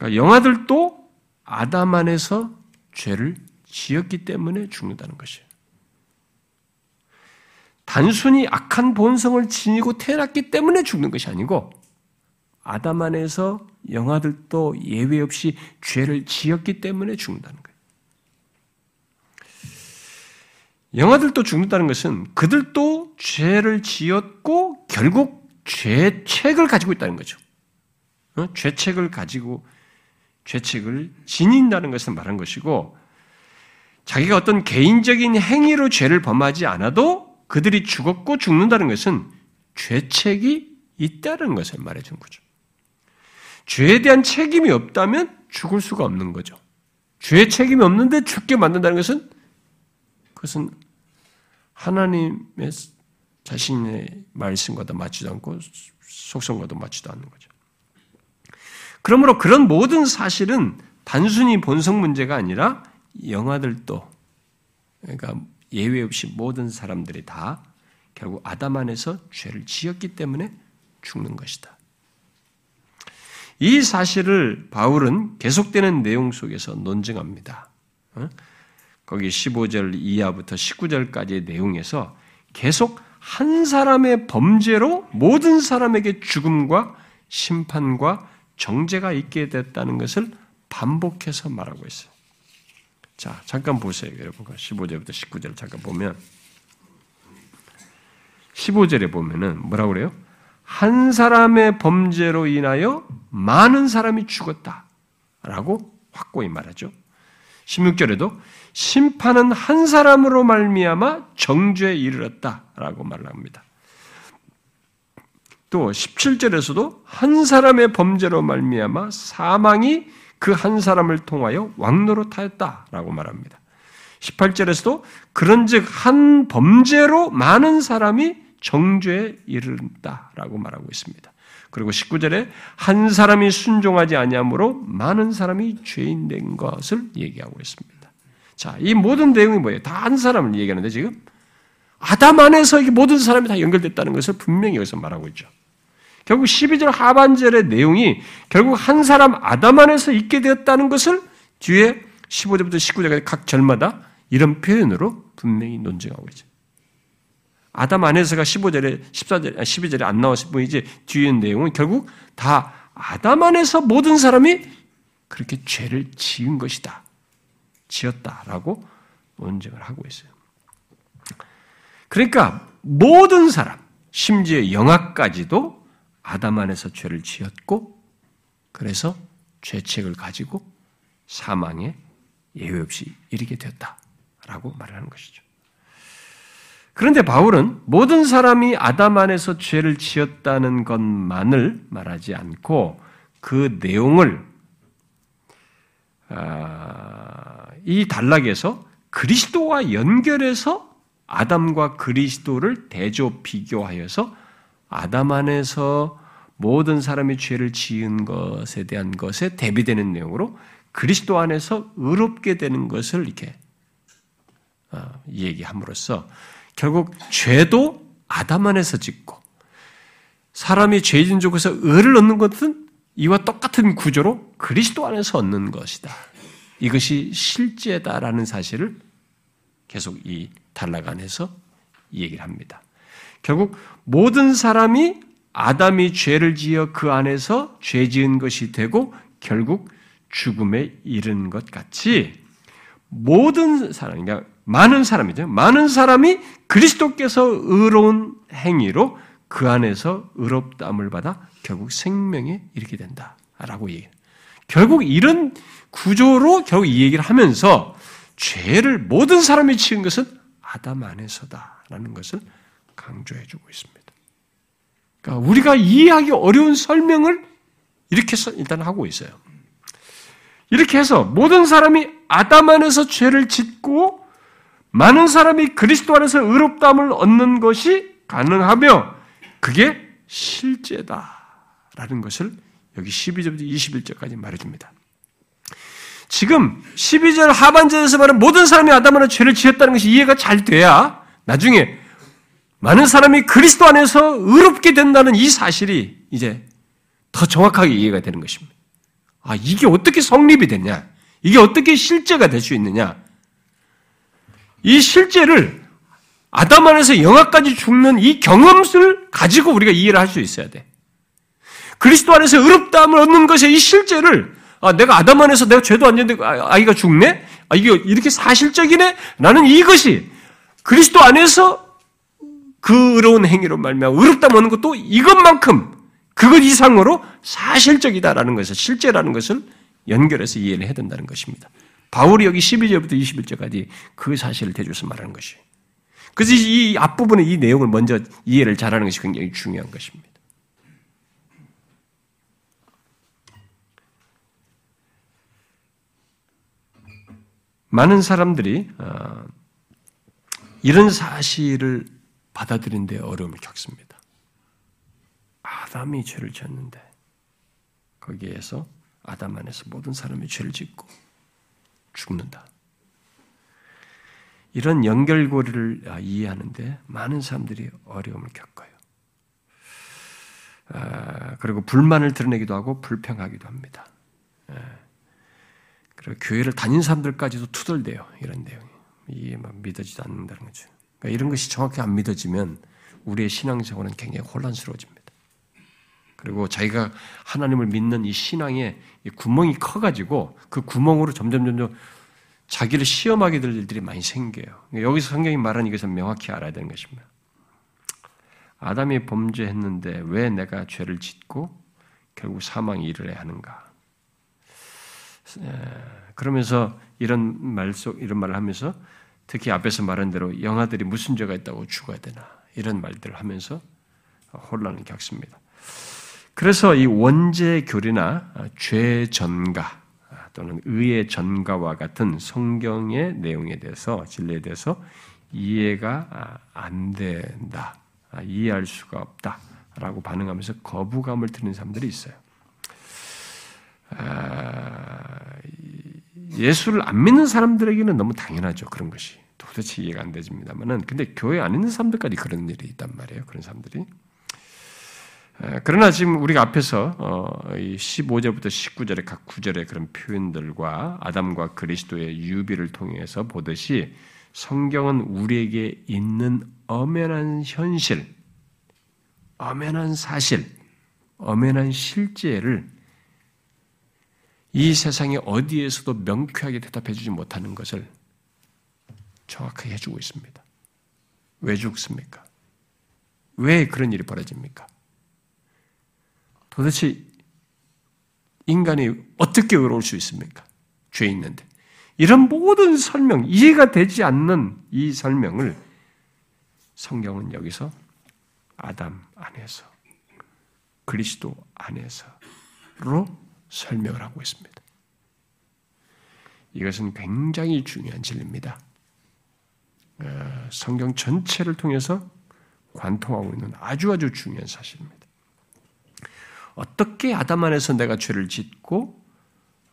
그러니까 영아들도 아담 안에서 죄를 지었기 때문에 죽는다는 것이에요. 단순히 악한 본성을 지니고 태어났기 때문에 죽는 것이 아니고 아담 안에서 영아들도 예외 없이 죄를 지었기 때문에 죽는다는 거예요. 영아들도 죽는다는 것은 그들도 죄를 지었고 결국 죄책을 가지고 있다는 거죠. 어? 죄책을 가지고 죄책을 지닌다는 것을 말한 것이고 자기가 어떤 개인적인 행위로 죄를 범하지 않아도 그들이 죽었고 죽는다는 것은 죄책이 있다는 것을 말해준 거죠. 죄에 대한 책임이 없다면 죽을 수가 없는 거죠. 죄의 책임이 없는데 죽게 만든다는 것은 그것은 하나님의 자신의 말씀과도 맞지도 않고 속성과도 맞지도 않는 거죠. 그러므로 그런 모든 사실은 단순히 본성 문제가 아니라 영아들도 그러니까 예외 없이 모든 사람들이 다 결국 아담 안에서 죄를 지었기 때문에 죽는 것이다. 이 사실을 바울은 계속되는 내용 속에서 논증합니다. 어? 거기 15절 이하부터 19절까지의 내용에서 계속 한 사람의 범죄로 모든 사람에게 죽음과 심판과 정죄가 있게 됐다는 것을 반복해서 말하고 있어요. 자, 잠깐 보세요, 여러분. 15절부터 19절 잠깐 보면 15절에 보면은 뭐라고 그래요? 한 사람의 범죄로 인하여 많은 사람이 죽었다. 라고 확고히 말하죠. 16절에도 심판은 한 사람으로 말미암아 정죄에 이르렀다 라고 말 합니다. 또 17절에서도 한 사람의 범죄로 말미암아 사망이 그 한 사람을 통하여 왕노릇하였다라고 말합니다. 18절에서도 그런즉 한 범죄로 많은 사람이 정죄에 이른다라고 말하고 있습니다. 그리고 19절에 한 사람이 순종하지 아니함으로 많은 사람이 죄인 된 것을 얘기하고 있습니다. 자, 이 모든 내용이 뭐예요? 다 한 사람을 얘기하는데 지금 아담 안에서 모든 사람이 다 연결됐다는 것을 분명히 여기서 말하고 있죠. 결국 12절 하반절의 내용이 결국 한 사람 아담 안에서 있게 되었다는 것을 뒤에 15절부터 19절까지 각 절마다 이런 표현으로 분명히 논증하고 있죠. 아담 안에서가 15절에 14절 12절에 안 나왔을 뿐 이제 뒤에 내용은 결국 다 아담 안에서 모든 사람이 그렇게 죄를 지은 것이다. 지었다라고 논증을 하고 있어요. 그러니까 모든 사람, 심지어 영아까지도 아담 안에서 죄를 지었고 그래서 죄책을 가지고 사망에 예외 없이 이르게 되었다라고 말하는 것이죠. 그런데 바울은 모든 사람이 아담 안에서 죄를 지었다는 것만을 말하지 않고 그 내용을 아, 이 단락에서 그리스도와 연결해서 아담과 그리스도를 대조 비교하여서 아담 안에서 모든 사람이 죄를 지은 것에 대한 것에 대비되는 내용으로 그리스도 안에서 의롭게 되는 것을 이렇게 어, 얘기함으로써 결국 죄도 아담 안에서 짓고 사람이 죄진 쪽에서 의를 얻는 것은 이와 똑같은 구조로 그리스도 안에서 얻는 것이다. 이것이 실제다라는 사실을 계속 이 단락 안에서 얘기를 합니다. 결국 모든 사람이 아담이 죄를 지어 그 안에서 죄 지은 것이 되고 결국 죽음에 이른 것 같이 모든 사람, 그러니까 많은 사람이죠. 많은 사람이 그리스도께서 의로운 행위로 그 안에서 의롭다함을 받아 결국 생명에 이르게 된다라고 얘기해요. 결국 이런 구조로 결국 이 얘기를 하면서 죄를 모든 사람이 지은 것은 아담 안에서다라는 것을 강조해주고 있습니다. 그러니까 우리가 이해하기 어려운 설명을 이렇게 일단 하고 있어요. 이렇게 해서 모든 사람이 아담 안에서 죄를 짓고 많은 사람이 그리스도 안에서 의롭다함을 얻는 것이 가능하며 그게 실제다라는 것을 여기 12절부터 21절까지 말해줍니다. 지금 12절 하반절에서 말하는 모든 사람이 아담 안에 죄를 지었다는 것이 이해가 잘 돼야 나중에 많은 사람이 그리스도 안에서 의롭게 된다는 이 사실이 이제 더 정확하게 이해가 되는 것입니다. 아, 이게 어떻게 성립이 되냐? 이게 어떻게 실제가 될 수 있느냐? 이 실제를 아담 안에서 영화까지 죽는 이 경험을 가지고 우리가 이해를 할 수 있어야 돼. 그리스도 안에서 의롭다함을 얻는 것의 이 실제를 아, 내가 아담 안에서 내가 죄도 안 짓는데 아, 아이가 죽네? 아, 이게 이렇게 사실적이네? 나는 이것이 그리스도 안에서 그 의로운 행위로 말미암아 의롭다 먹는 것도 이것만큼 그것 이상으로 사실적이다라는 것을 실제라는 것을 연결해서 이해를 해야 된다는 것입니다. 바울이 여기 12절부터 21절까지 그 사실을 대줘서 말하는 것이에요. 그래서 이 앞부분의 이 내용을 먼저 이해를 잘하는 것이 굉장히 중요한 것입니다. 많은 사람들이 어, 이런 사실을 받아들인 데 어려움을 겪습니다. 아담이 죄를 지었는데 거기에서 아담 안에서 모든 사람이 죄를 짓고 죽는다. 이런 연결고리를 아, 이해하는데 많은 사람들이 어려움을 겪어요. 아, 그리고 불만을 드러내기도 하고 불평하기도 합니다. 예. 그리고 교회를 다닌 사람들까지도 투덜대요. 이런 내용이. 이게 막 믿어지지 않는다는 거죠. 그러니까 이런 것이 정확히 안 믿어지면 우리의 신앙생활은 굉장히 혼란스러워집니다. 그리고 자기가 하나님을 믿는 이 신앙에 구멍이 커가지고 그 구멍으로 점점 점점 자기를 시험하게 될 일들이 많이 생겨요. 여기서 성경이 말하는 이것을 명확히 알아야 되는 것입니다. 아담이 범죄했는데 왜 내가 죄를 짓고 결국 사망에 이르려 하는가? 그러면서 이런 말 속, 이런 말을 하면서 특히 앞에서 말한 대로 영아들이 무슨 죄가 있다고 죽어야 되나? 이런 말들을 하면서 혼란을 겪습니다. 그래서 이 원죄 교리나 죄 전가, 또는 의의 전가와 같은 성경의 내용에 대해서 진리에 대해서 이해가 아, 안 된다, 아, 이해할 수가 없다라고 반응하면서 거부감을 드는 사람들이 있어요. 아, 예수를 안 믿는 사람들에게는 너무 당연하죠 그런 것이 도대체 이해가 안 되집니다만은 근데 교회 안 있는 사람들까지 그런 일이 있단 말이에요 그런 사람들이. 그러나 지금 우리가 앞에서 15절부터 어, 19절의 각 구절의 그런 표현들과 아담과 그리스도의 유비를 통해서 보듯이 성경은 우리에게 있는 엄연한 현실, 엄연한 사실, 엄연한 실제를 이 세상의 어디에서도 명쾌하게 대답해 주지 못하는 것을 정확하게 해주고 있습니다. 왜 죽습니까? 왜 그런 일이 벌어집니까? 도대체 인간이 어떻게 의로울 수 있습니까? 죄 있는데. 이런 모든 설명, 이해가 되지 않는 이 설명을 성경은 여기서 아담 안에서, 그리스도 안에서로 설명을 하고 있습니다. 이것은 굉장히 중요한 진리입니다. 어, 성경 전체를 통해서 관통하고 있는 아주 아주 중요한 사실입니다. 어떻게 아담 안에서 내가 죄를 짓고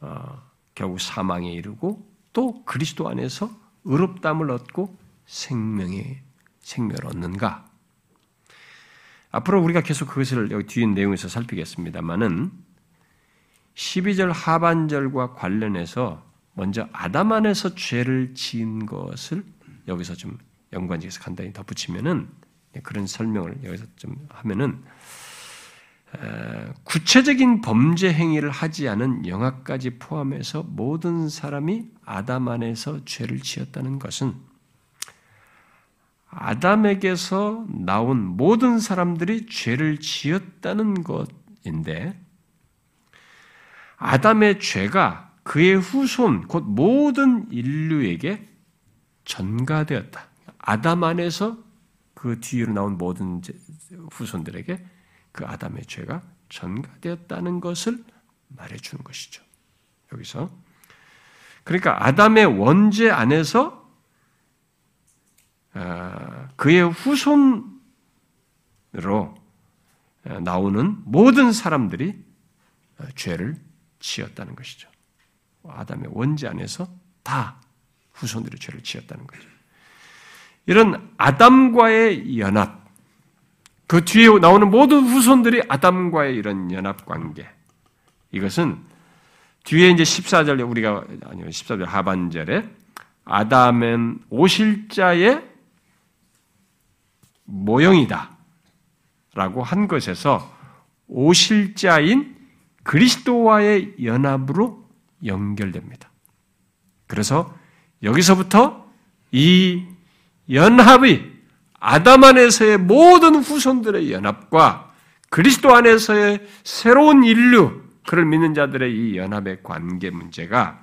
어, 결국 사망에 이르고 또 그리스도 안에서 의롭담을 얻고 생명의 생명을 얻는가? 앞으로 우리가 계속 그것을 여기 뒤에 내용에서 살피겠습니다만은 12절 하반절과 관련해서 먼저 아담 안에서 죄를 지은 것을 여기서 좀 연관지에서 간단히 덧붙이면은 그런 설명을 여기서 좀 하면은 구체적인 범죄 행위를 하지 않은 영화까지 포함해서 모든 사람이 아담 안에서 죄를 지었다는 것은 아담에게서 나온 모든 사람들이 죄를 지었다는 것인데 아담의 죄가 그의 후손 곧 모든 인류에게 전가되었다. 아담 안에서 그 뒤로 나온 모든 후손들에게 그 아담의 죄가 전가되었다는 것을 말해주는 것이죠. 여기서. 그러니까 아담의 원죄 안에서 아, 그의 후손으로 나오는 모든 사람들이 죄를 지었다는 것이죠. 아담의 원죄 안에서 다 후손들이 죄를 지었다는 거죠. 이런 아담과의 연합, 그 뒤에 나오는 모든 후손들이 아담과의 이런 연합 관계, 이것은 뒤에 이제 14절 우리가 아니요 14절 하반절에 아담은 오실자의 모형이다. 라고 한 것에서 오실자인 그리스도와의 연합으로 연결됩니다. 그래서 여기서부터 이 연합이 아담 안에서의 모든 후손들의 연합과 그리스도 안에서의 새로운 인류, 그를 믿는 자들의 이 연합의 관계 문제가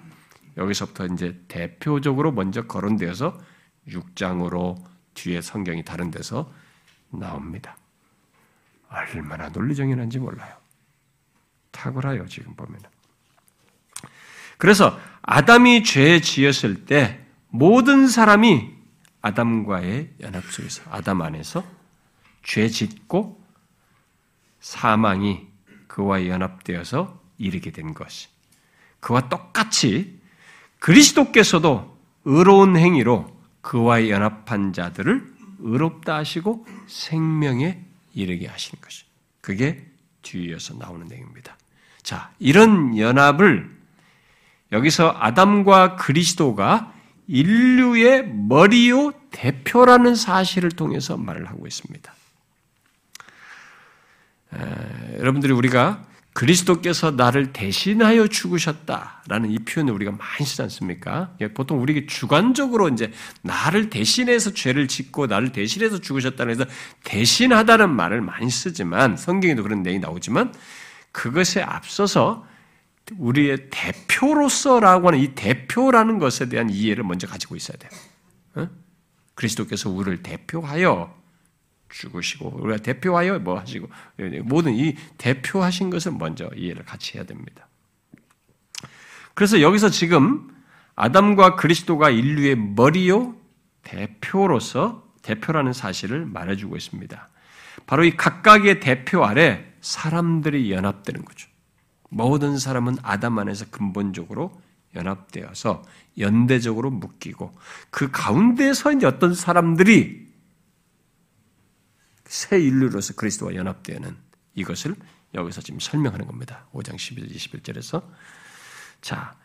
여기서부터 이제 대표적으로 먼저 거론되어서 6장으로 뒤에 성경이 다른 데서 나옵니다. 얼마나 논리정연한지 몰라요. 탁월해요, 지금 보면. 그래서 아담이 죄 지었을 때 모든 사람이 아담과의 연합 속에서 아담 안에서 죄 짓고 사망이 그와 연합되어서 이르게 된 것이 그와 똑같이 그리스도께서도 의로운 행위로 그와 연합한 자들을 의롭다 하시고 생명에 이르게 하시는 것이 그게 뒤에서 나오는 내용입니다. 자, 이런 연합을 여기서 아담과 그리스도가 인류의 머리요 대표라는 사실을 통해서 말을 하고 있습니다. 에, 여러분들이 우리가 그리스도께서 나를 대신하여 죽으셨다라는 이 표현을 우리가 많이 쓰지 않습니까? 예, 보통 우리가 주관적으로 이제 나를 대신해서 죄를 짓고 나를 대신해서 죽으셨다는 해서 대신하다는 말을 많이 쓰지만 성경에도 그런 내용이 나오지만 그것에 앞서서 우리의 대표로서라고 하는 이 대표라는 것에 대한 이해를 먼저 가지고 있어야 돼요. 어? 그리스도께서 우리를 대표하여 죽으시고 우리가 대표하여 뭐 하시고 모든 이 대표하신 것을 먼저 이해를 같이 해야 됩니다. 그래서 여기서 지금 아담과 그리스도가 인류의 머리요 대표로서 대표라는 사실을 말해주고 있습니다. 바로 이 각각의 대표 아래 사람들이 연합되는 거죠. 모든 사람은 아담 안에서 근본적으로 연합되어서 연대적으로 묶이고 그 가운데서 이제 어떤 사람들이 새 인류로서 그리스도와 연합되는 이것을 여기서 지금 설명하는 겁니다. 5장 11, 21절에서. 자,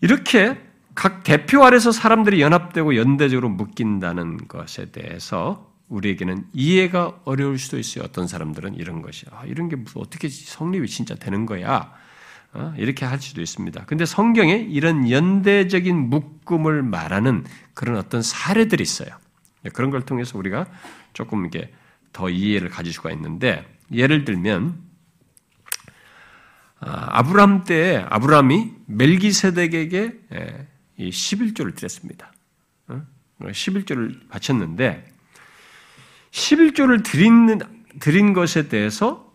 이렇게 각 대표 아래서 사람들이 연합되고 연대적으로 묶인다는 것에 대해서 우리에게는 이해가 어려울 수도 있어요. 어떤 사람들은 이런 것이, 아, 이런 게 어떻게 성립이 진짜 되는 거야. 어? 이렇게 할 수도 있습니다. 근데 성경에 이런 연대적인 묶음을 말하는 그런 어떤 사례들이 있어요. 그런 걸 통해서 우리가 조금 이게 더 이해를 가질 수가 있는데 예를 들면 아, 아브람 때 아브람이 멜기세덱에게 예, 이 11조를 드렸습니다. 11조를 어? 바쳤는데 11조를 드린, 드린 것에 대해서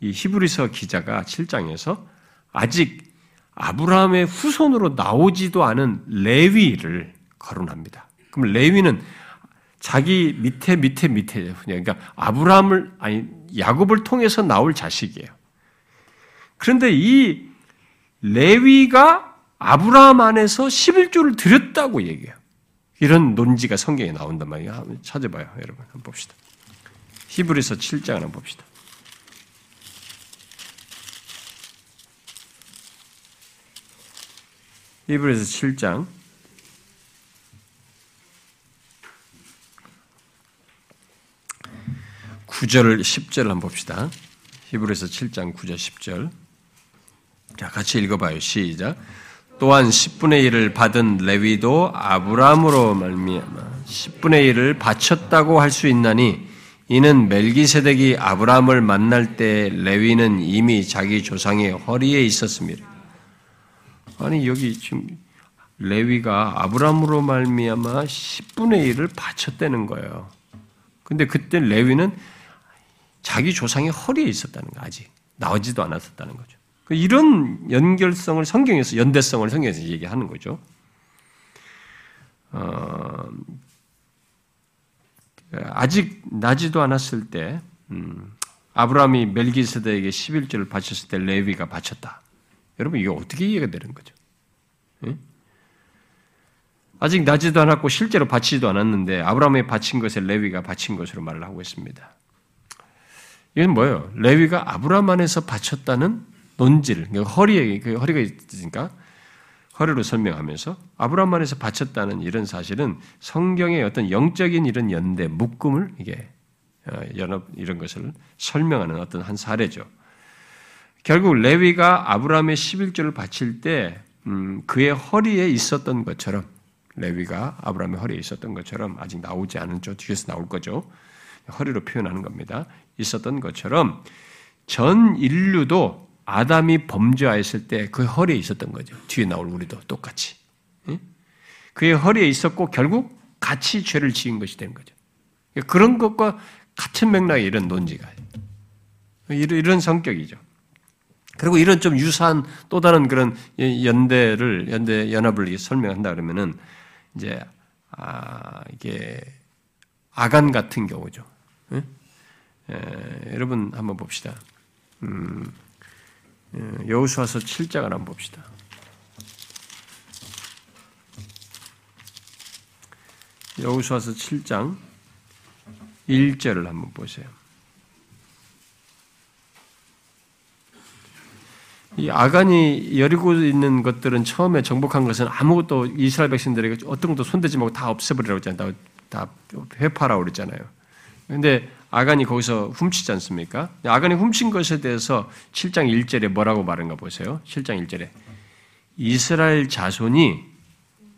이 히브리서 기자가 7장에서 아직 아브라함의 후손으로 나오지도 않은 레위를 거론합니다. 그럼 레위는 자기 밑에 밑에 밑에 그러니까 아브라함을 아니 야곱을 통해서 나올 자식이에요. 그런데 이 레위가 아브라함 안에서 11조를 드렸다고 얘기해요. 이런 논지가 성경에 나온단 말이에요. 한번 찾아봐요, 여러분. 한번 봅시다. 히브리서 7장 한번 봅시다. 히브리서 7장 9절, 10절 한번 봅시다. 히브리서 7장 9절, 10절. 자, 같이 읽어 봐요. 시작. 또한 10분의 1을 받은 레위도 아브라함으로 말미암아 10분의 1을 바쳤다고 할 수 있나니 이는 멜기세덱이 아브라함을 만날 때 레위는 이미 자기 조상의 허리에 있었습니다. 아니 여기 지금 레위가 아브라함으로 말미암아 10분의 1을 바쳤다는 거예요. 근데 그때 레위는 자기 조상의 허리에 있었다는 거 아직 나오지도 않았었다는 거죠. 그 이런 연결성을 성경에서 연대성을 성경에서 얘기하는 거죠. 어, 아직 나지도 않았을 때 음, 아브라함이 멜기세덱에게 11조를 바쳤을 때 레위가 바쳤다. 여러분 이게 어떻게 이해가 되는 거죠? 예? 아직 나지도 않았고 실제로 바치지도 않았는데 아브라함이 바친 것에 레위가 바친 것으로 말을 하고 있습니다. 이건 뭐예요? 레위가 아브라함 안에서 바쳤다는 논질, 그러니까 허리에 그 허리가 있으니까 허리로 설명하면서 아브라함 안에서 바쳤다는 이런 사실은 성경의 어떤 영적인 이런 연대, 묶음을 이게 어, 연합 이런 것을 설명하는 어떤 한 사례죠. 결국 레위가 아브라함의 11조를 바칠 때 음, 그의 허리에 있었던 것처럼 레위가 아브라함의 허리에 있었던 것처럼 아직 나오지 않은 쪽 뒤에서 나올 거죠. 허리로 표현하는 겁니다. 있었던 것처럼 전 인류도 아담이 범죄하였을 때 그 허리에 있었던 거죠. 뒤에 나올 우리도 똑같이. 그의 허리에 있었고 결국 같이 죄를 지은 것이 된 거죠. 그런 것과 같은 맥락의 이런 논지가 이런 성격이죠. 그리고 이런 좀 유사한 또 다른 그런 연대를 연대 연합을 설명한다 그러면은 이제 아 이게 아간 같은 경우죠. 예? 에, 여러분 한번 봅시다. 음, 여호수아서 7장을 한번 봅시다. 여호수아서 7장 1절을 한번 보세요. 이 아간이 여리고 있는 것들은 처음에 정복한 것은 아무것도 이스라엘 백성들에게 어떤 것도 손대지 말고 다 없애버리라고 했잖아요. 다 회파라고 그랬잖아요. 근데 아간이 거기서 훔치지 않습니까? 아간이 훔친 것에 대해서 7장 1절에 뭐라고 말한가 보세요. 7장 1절에 이스라엘 자손이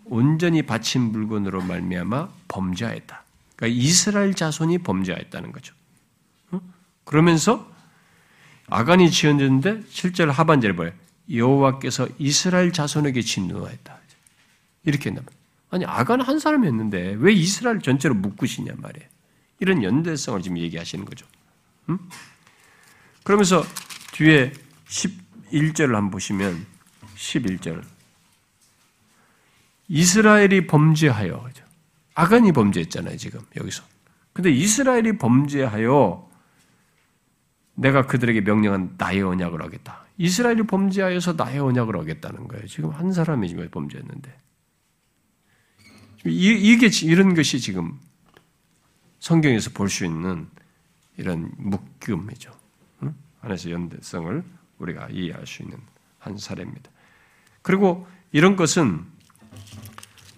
온전히 바친 물건으로 말미암아 범죄하였다. 그러니까 이스라엘 자손이 범죄하였다는 거죠. 그러면서 아간이 지었는데 실제로 하반절에 뭐예요? 여호와께서 이스라엘 자손에게 진노하였다. 이렇게 했나 아니 아간 한 사람이었는데 왜 이스라엘 전체로 묶으시냐 말이에요. 이런 연대성을 지금 얘기하시는 거죠. 음? 그러면서 뒤에 11절을 한번 보시면 11절 이스라엘이 범죄하여 아간이 범죄했잖아요 지금 여기서. 근데 이스라엘이 범죄하여 내가 그들에게 명령한 나의 언약을 하겠다. 이스라엘이 범죄하여서 나의 언약을 하겠다는 거예요. 지금 한 사람이 지금 범죄했는데. 이게 이런 것이 지금 성경에서 볼 수 있는 이런 묶음이죠. 안에서 연대성을 우리가 이해할 수 있는 한 사례입니다. 그리고 이런 것은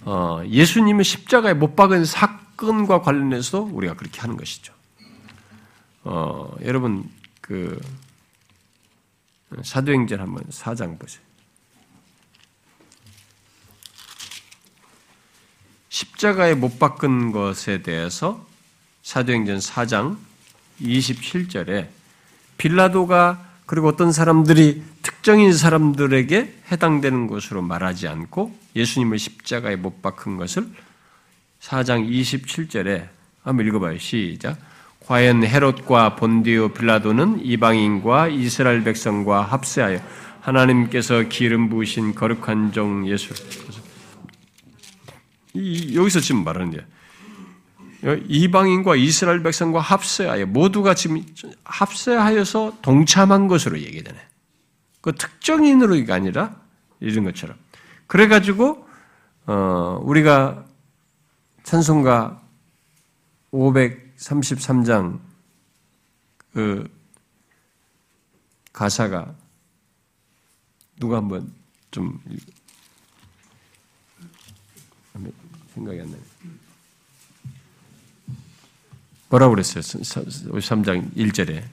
어, 예수님의 십자가에 못 박은 사건과 관련해서도 우리가 그렇게 하는 것이죠. 어, 여러분 그 사도행전 한번 4장 보세요. 십자가에 못 박은 것에 대해서 사도행전 4장 27절에 빌라도가 그리고 어떤 사람들이 특정인 사람들에게 해당되는 것으로 말하지 않고 예수님을 십자가에 못 박은 것을 4장 27절에 한번 읽어봐요. 시작. 과연 헤롯과 본디오 빌라도는 이방인과 이스라엘 백성과 합세하여 하나님께서 기름 부으신 거룩한 종 예수 여기서 지금 말하는 게 이방인과 이스라엘 백성과 합세하여 모두가 지금 합세하여서 동참한 것으로 얘기되네. 그 특정인으로가 아니라 이런 것처럼. 그래가지고 어, 우리가 찬송가 533장 그 가사가 누가 한번 좀 생각이 안 나요. 뭐라고 그랬어요? 53장 1절에.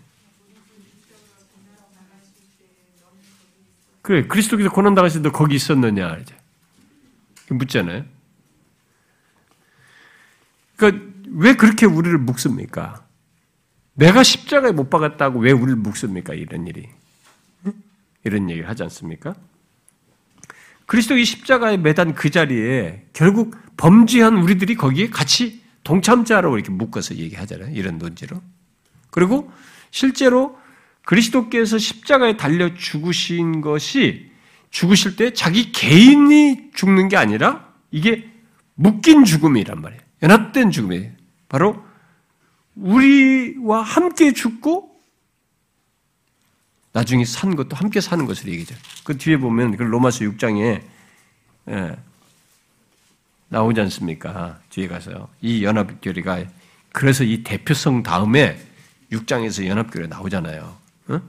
그래, 그리스도께서 고난당하실 때 거기 있었느냐, 이제. 묻잖아요. 그러니까 왜 그렇게 우리를 묶습니까? 내가 십자가에 못 박았다고 왜 우리를 묶습니까? 이런 일이. 이런 얘기를 하지 않습니까? 그리스도의 십자가에 매단 그 자리에 결국 범죄한 우리들이 거기에 같이 동참자로 이렇게 묶어서 얘기하잖아요. 이런 논지로. 그리고 실제로 그리스도께서 십자가에 달려 죽으신 것이 죽으실 때 자기 개인이 죽는 게 아니라 이게 묶인 죽음이란 말이에요. 연합된 죽음이에요. 바로 우리와 함께 죽고 나중에 산 것도 함께 사는 것을 얘기죠. 그 뒤에 보면 그 로마서 6장에 예, 나오지 않습니까? 뒤에 가서요. 이 연합교리가 그래서 이 대표성 다음에 6장에서 연합교리 나오잖아요. 어?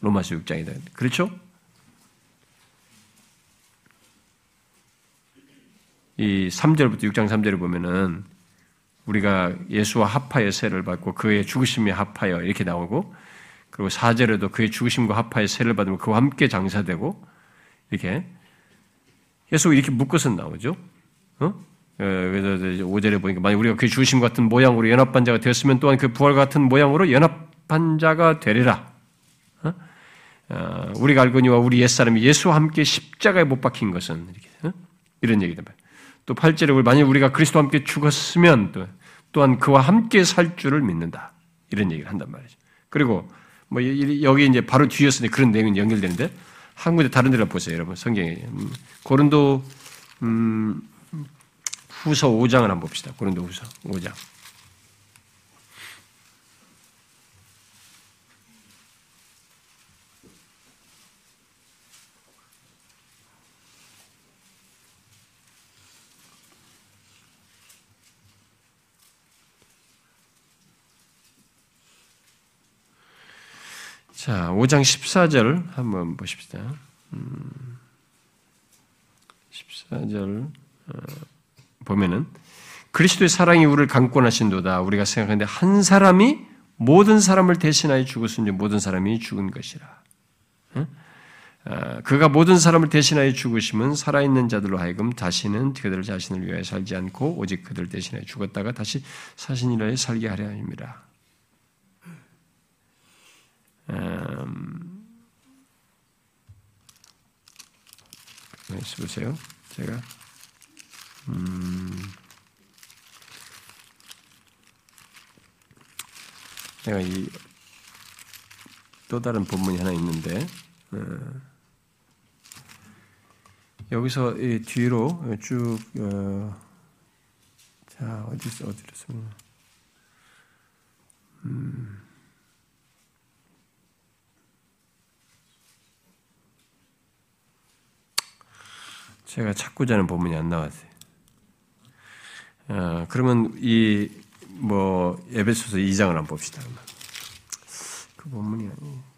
로마서 6장이다. 그렇죠? 이 3절부터 6장 3절을 보면은 우리가 예수와 합하여 세를 받고 그의 죽으심에 합하여 이렇게 나오고 그리고 4절에도 그의 죽으심과 합하여 세를 받으면 그와 함께 장사되고 이렇게 계속 이렇게 묶어서 나오죠. 어? 어 그래서 5절에 보니까 만약 우리가 그의 죽으심 같은 모양으로 연합한 자가 되었으면 또한 그 부활 같은 모양으로 연합한 자가 되리라. 어? 어, 우리가 알거니와 우리 옛사람이 예수와 함께 십자가에 못 박힌 것은 이렇게 어? 이런 얘기다. 또 8절에 만약 우리가 그리스도와 함께 죽었으면 또, 또한 그와 함께 살 줄을 믿는다. 이런 얘기를 한단 말이죠. 그리고 뭐 여기 이제 바로 뒤에서 그런 내용이 연결되는데 한 군데 다른 데를 보세요, 여러분. 성경에 음, 고린도 음, 후서 5장을 한번 봅시다. 고린도 후서 5장. 자, 5장 14절 한번 보십시다. 14절 음, 어, 보면은 그리스도의 사랑이 우리를 강권하신도다. 우리가 생각하는데 한 사람이 모든 사람을 대신하여 죽었으니 모든 사람이 죽은 것이라. 어, 그가 모든 사람을 대신하여 죽으심은 살아있는 자들로 하여금 다시는 그들 자신을 위하여 살지 않고 오직 그들 대신하여 죽었다가 다시 사신이라 살게 하려 합니다. 음, 네, 보세요. 제가 음, 내가 이 또 다른 본문이 하나 있는데 어, 여기서 이 뒤로 쭉 어, 자, 어디 있어? 어디로 쓰면 음. 제가 찾고자 하는 본문이 안 나왔어요. 어, 그러면 이, 뭐, 에베소서 2장을 한번 봅시다. 그 본문이 아니에요.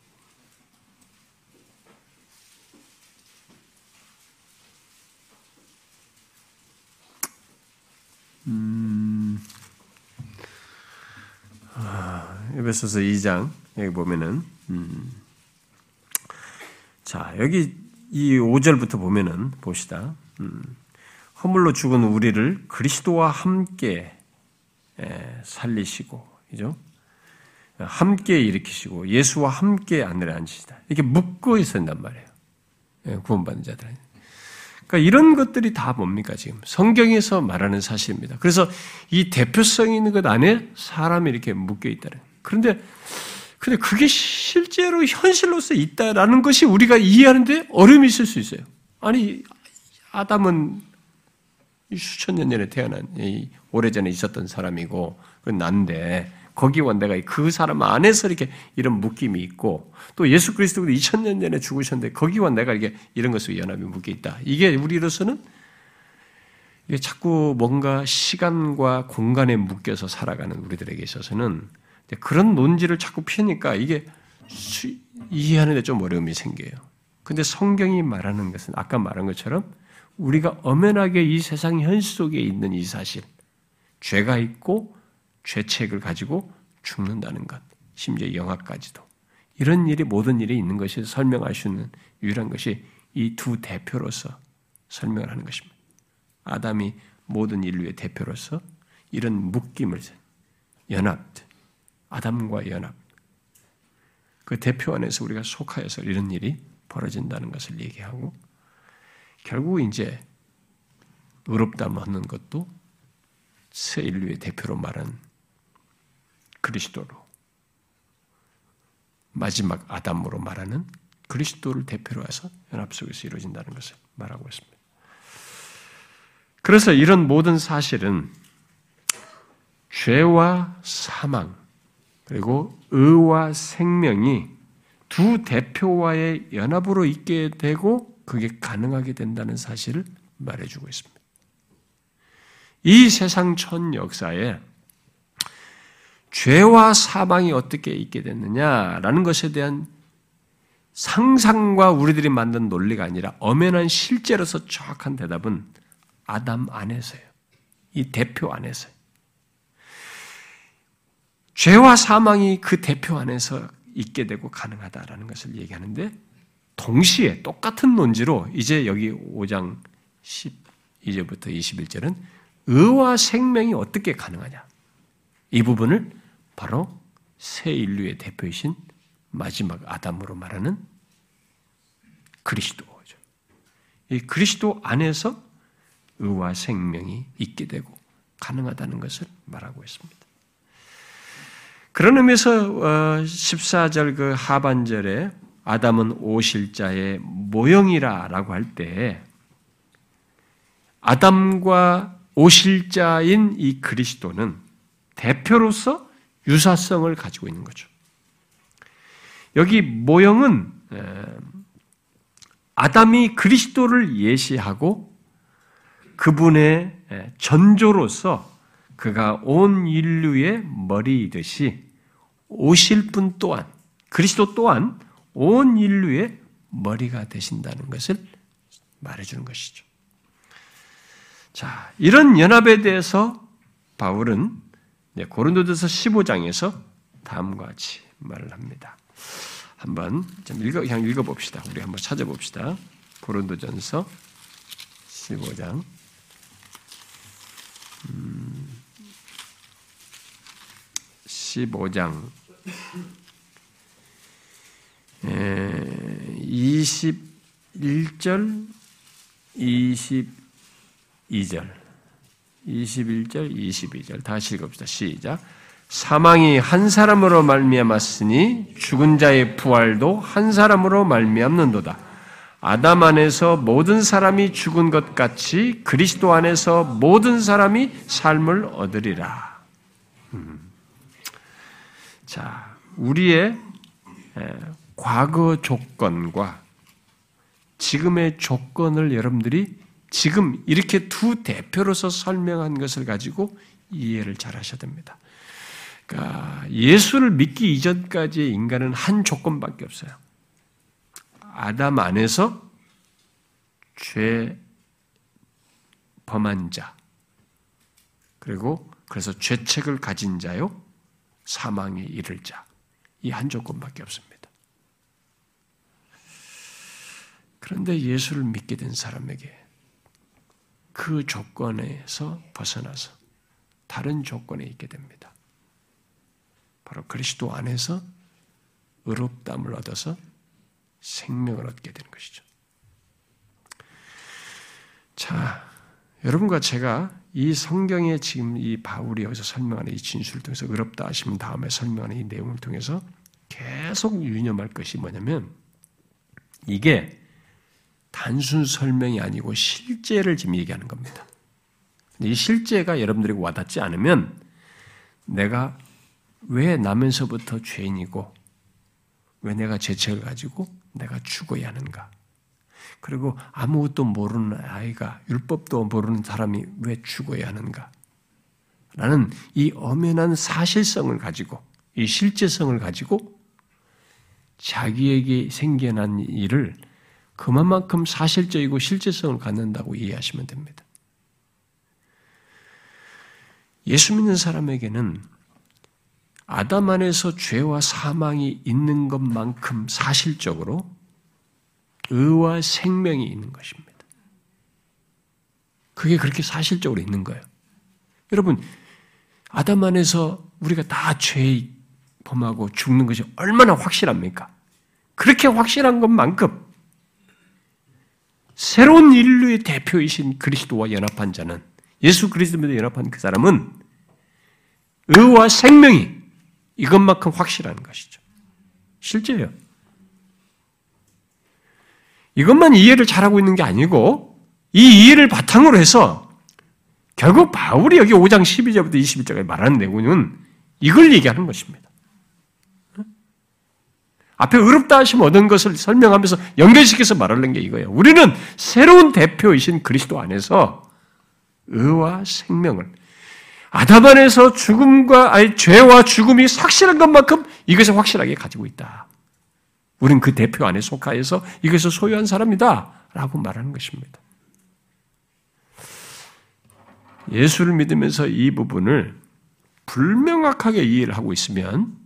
음, 아, 에베소서 2장, 여기 보면은, 음, 자, 여기 이 5절부터 보면은 봅시다. 음, 허물로 죽은 우리를 그리스도와 함께 살리시고, 그죠? 함께 일으키시고 예수와 함께 안내를 앉히시다. 이렇게 묶어 있었단 말이에요. 예, 구원받는 자들. 그러니까 이런 것들이 다 뭡니까 지금 성경에서 말하는 사실입니다. 그래서 이 대표성 있는 것 안에 사람이 이렇게 묶여 있다는. 그런데 근데 그게 실제로 현실로서 있다라는 것이 우리가 이해하는데 어려움이 있을 수 있어요. 아니, 아담은 수천 년 전에 태어난, 오래전에 있었던 사람이고, 그 난데, 거기와 내가 그 사람 안에서 이렇게 이런 묶임이 있고, 또 예수 그리스도도 2000년 전에 죽으셨는데, 거기와 내가 이게 이런 것으로 연합이 묶여 있다. 이게 우리로서는 이게 자꾸 뭔가 시간과 공간에 묶여서 살아가는 우리들에게 있어서는 그런 논지를 자꾸 피니까 이게 이해하는 데 좀 어려움이 생겨요. 근데 성경이 말하는 것은 아까 말한 것처럼 우리가 엄연하게 이 세상 현실 속에 있는 이 사실, 죄가 있고 죄책을 가지고 죽는다는 것, 심지어 영화까지도 이런 일이 모든 일이 있는 것이 설명할 수 있는 유일한 것이 이 두 대표로서 설명을 하는 것입니다. 아담이 모든 인류의 대표로서 이런 묶임을 연합, 아담과 연합. 그 대표 안에서 우리가 속하여서 이런 일이 벌어진다는 것을 얘기하고 결국 이제 의롭다 먹는 것도 새 인류의 대표로 말한 그리스도로 마지막 아담으로 말하는 그리스도를 대표로 해서 연합 속에서 이루어진다는 것을 말하고 있습니다. 그래서 이런 모든 사실은 죄와 사망, 그리고 의와 생명이 두 대표와의 연합으로 있게 되고 그게 가능하게 된다는 사실을 말해주고 있습니다. 이 세상 천 역사에 죄와 사망이 어떻게 있게 됐느냐라는 것에 대한 상상과 우리들이 만든 논리가 아니라 엄연한 실제로서 정확한 대답은 아담 안에서요. 이 대표 안에서요. 죄와 사망이 그 대표 안에서 있게 되고 가능하다라는 것을 얘기하는데 동시에 똑같은 논지로 이제 여기 5장 12절부터 21절은 의와 생명이 어떻게 가능하냐. 이 부분을 바로 새 인류의 대표이신 마지막 아담으로 말하는 그리스도죠. 이 그리스도 안에서 의와 생명이 있게 되고 가능하다는 것을 말하고 있습니다. 그런 의미에서 14절 어, 그 하반절에 아담은 오실자의 모형이라라고 할 때 아담과 오실자인 이 그리스도는 대표로서 유사성을 가지고 있는 거죠. 여기 모형은 아담이 그리스도를 예시하고 그분의 전조로서 그가 온 인류의 머리이듯이 오실 분 또한 그리스도 또한 온 인류의 머리가 되신다는 것을 말해주는 것이죠. 자, 이런 연합에 대해서 바울은 고린도전서 15장에서 다음과 같이 말을 합니다. 한번 좀 읽어 그냥 읽어 봅시다. 우리 한번 찾아 봅시다. 고린도전서 15장 음, 15장 21절 22절 21절 22절 다시 읽읍시다. 시작. 사망이 한 사람으로 말미암았으니 죽은 자의 부활도 한 사람으로 말미암는도다. 아담 안에서 모든 사람이 죽은 것 같이 그리스도 안에서 모든 사람이 삶을 얻으리라. 음. 자, 우리의 과거 조건과 지금의 조건을 여러분들이 지금 이렇게 두 대표로서 설명한 것을 가지고 이해를 잘 하셔야 됩니다. 그러니까 예수를 믿기 이전까지의 인간은 한 조건밖에 없어요. 아담 안에서 죄 범한 자, 그리고 그래서 죄책을 가진 자요, 사망에 이를 자. 이 한 조건밖에 없습니다. 그런데 예수를 믿게 된 사람에게 그 조건에서 벗어나서 다른 조건에 있게 됩니다. 바로 그리스도 안에서 의롭담을 얻어서 생명을 얻게 되는 것이죠. 자, 여러분과 제가 이 성경에 지금 이 바울이 여기서 설명하는 이 진술을 통해서 의롭다 하시면 다음에 설명하는 이 내용을 통해서 계속 유념할 것이 뭐냐면 이게 단순 설명이 아니고 실제를 지금 얘기하는 겁니다. 이 실제가 여러분들이 와닿지 않으면 내가 왜 나면서부터 죄인이고 왜 내가 죄책을 가지고 내가 죽어야 하는가? 그리고 아무것도 모르는 아이가 율법도 모르는 사람이 왜 죽어야 하는가? 라는 이 엄연한 사실성을 가지고 이 실제성을 가지고 자기에게 생겨난 일을 그만큼 사실적이고 실제성을 갖는다고 이해하시면 됩니다. 예수 믿는 사람에게는 아담 안에서 죄와 사망이 있는 것만큼 사실적으로 의와 생명이 있는 것입니다. 그게 그렇게 사실적으로 있는 거예요. 여러분, 아담 안에서 우리가 다 죄 범하고 죽는 것이 얼마나 확실합니까? 그렇게 확실한 것만큼 새로운 인류의 대표이신 그리스도와 연합한 자는 예수 그리스도와 연합한 그 사람은 의와 생명이 이것만큼 확실한 것이죠. 실제예요. 이것만 이해를 잘하고 있는 게 아니고 이 이해를 바탕으로 해서 결국 바울이 여기 5장 12절부터 21절까지 말하는 내용은 이걸 얘기하는 것입니다. 앞에 의롭다 하심 얻은 것을 설명하면서 연결시켜서 말하는 게 이거예요. 우리는 새로운 대표이신 그리스도 안에서 의와 생명을 아담 안에서 죽음과 아니 죄와 죽음이 확실한 것만큼 이것을 확실하게 가지고 있다. 우리는 그 대표 안에 속하여서 이것을 소유한 사람이다라고 말하는 것입니다. 예수를 믿으면서 이 부분을 불명확하게 이해를 하고 있으면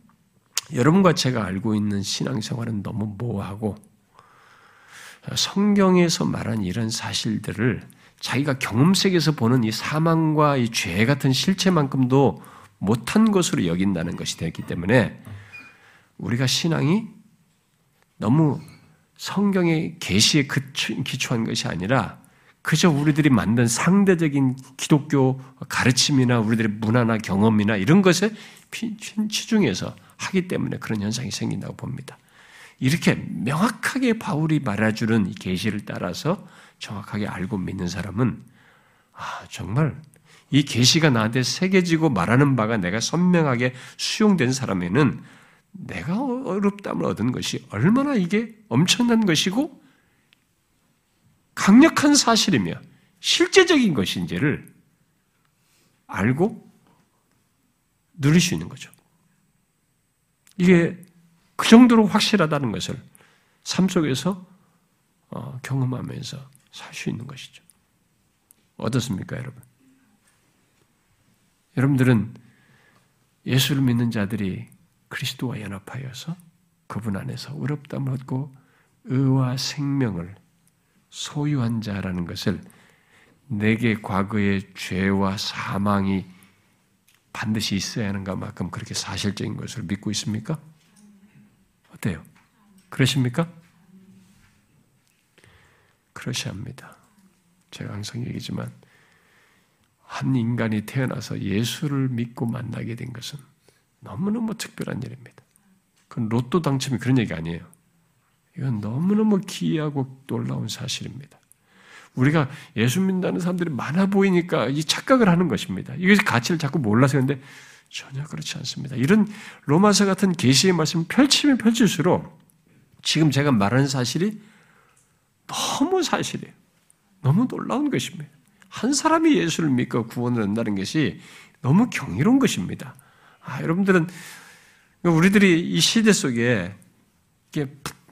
여러분과 제가 알고 있는 신앙생활은 너무 모호하고 성경에서 말한 이런 사실들을 자기가 경험 세계에서 보는 이 사망과 이 죄 같은 실체만큼도 못한 것으로 여긴다는 것이 되기 때문에 우리가 신앙이 너무 성경의 계시에 기초한 것이 아니라 그저 우리들이 만든 상대적인 기독교 가르침이나 우리들의 문화나 경험이나 이런 것에 치중해서 하기 때문에 그런 현상이 생긴다고 봅니다. 이렇게 명확하게 바울이 말해주는 이 계시를 따라서 정확하게 알고 믿는 사람은 아 정말 이 계시가 나한테 새겨지고 말하는 바가 내가 선명하게 수용된 사람에는 내가 어렵담을 얻은 것이 얼마나 이게 엄청난 것이고 강력한 사실이며 실제적인 것인지를 알고 누릴 수 있는 거죠. 이게 그 정도로 확실하다는 것을 삶 속에서 어, 경험하면서 살 수 있는 것이죠. 어떻습니까, 여러분? 여러분들은 예수를 믿는 자들이 그리스도와 연합하여서 그분 안에서 의롭다을 얻고 의와 생명을 소유한 자라는 것을 내게 과거의 죄와 사망이 반드시 있어야 하는 것만큼 그렇게 사실적인 것을 믿고 있습니까? 어때요? 그러십니까? 그러셔야 합니다. 제가 항상 얘기지만 한 인간이 태어나서 예수를 믿고 만나게 된 것은 너무너무 특별한 일입니다. 그건 로또 당첨이 그런 얘기 아니에요. 이건 너무너무 기이하고 놀라운 사실입니다. 우리가 예수 믿는다는 사람들이 많아 보이니까 이 착각을 하는 것입니다. 이것의 가치를 자꾸 몰라서 그런데 전혀 그렇지 않습니다. 이런 로마서 같은 계시의 말씀 펼치면 펼칠수록 지금 제가 말하는 사실이 너무 사실이에요. 너무 놀라운 것입니다. 한 사람이 예수를 믿고 구원을 얻는다는 것이 너무 경이로운 것입니다. 아, 여러분들은 우리들이 이 시대 속에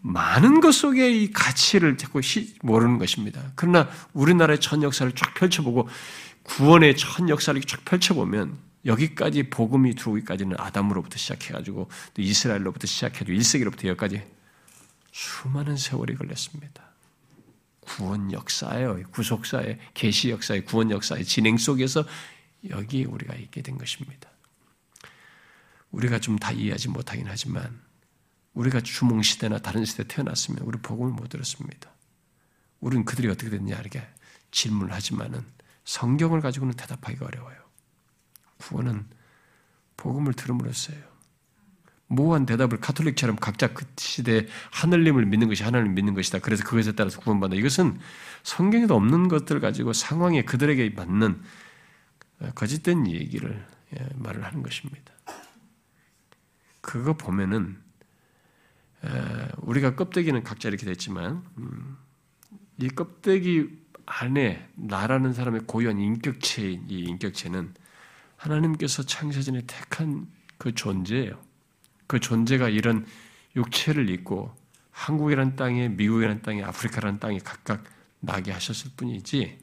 많은 것 속에 이 가치를 자꾸 모르는 것입니다. 그러나 우리나라의 전 역사를 쫙 펼쳐보고 구원의 전 역사를 쫙 펼쳐보면 여기까지 복음이 들어오기까지는 아담으로부터 시작해가지고 또 이스라엘로부터 시작해가지고 1세기로부터 여기까지 수많은 세월이 걸렸습니다. 구원 역사예요. 구속사의 계시 역사의 구원 역사의 진행 속에서 여기 우리가 있게 된 것입니다. 우리가 좀 다 이해하지 못하긴 하지만 우리가 주몽 시대나 다른 시대 태어났으면 우리 복음을 못 들었습니다. 우리는 그들이 어떻게 됐냐 이렇게 질문을 하지만은 성경을 가지고는 대답하기가 어려워요. 구원은 복음을 들음으로써요. 모호한 대답을 카톨릭처럼 각자 그 시대에 하늘님을 믿는 것이 하나님을 믿는 것이다. 그래서 그것에 따라서 구원받는다. 이것은 성경에도 없는 것들 가지고 상황에 그들에게 맞는 거짓된 얘기를 예, 말을 하는 것입니다. 그거 보면은 우리가 껍데기는 각자 이렇게 됐지만 음, 이 껍데기 안에 나라는 사람의 고유한 인격체인 이 인격체는 하나님께서 창세전에 택한 그 존재예요. 그 존재가 이런 육체를 입고 한국이란 땅에 미국이란 땅에 아프리카란 땅에 각각 나게 하셨을 뿐이지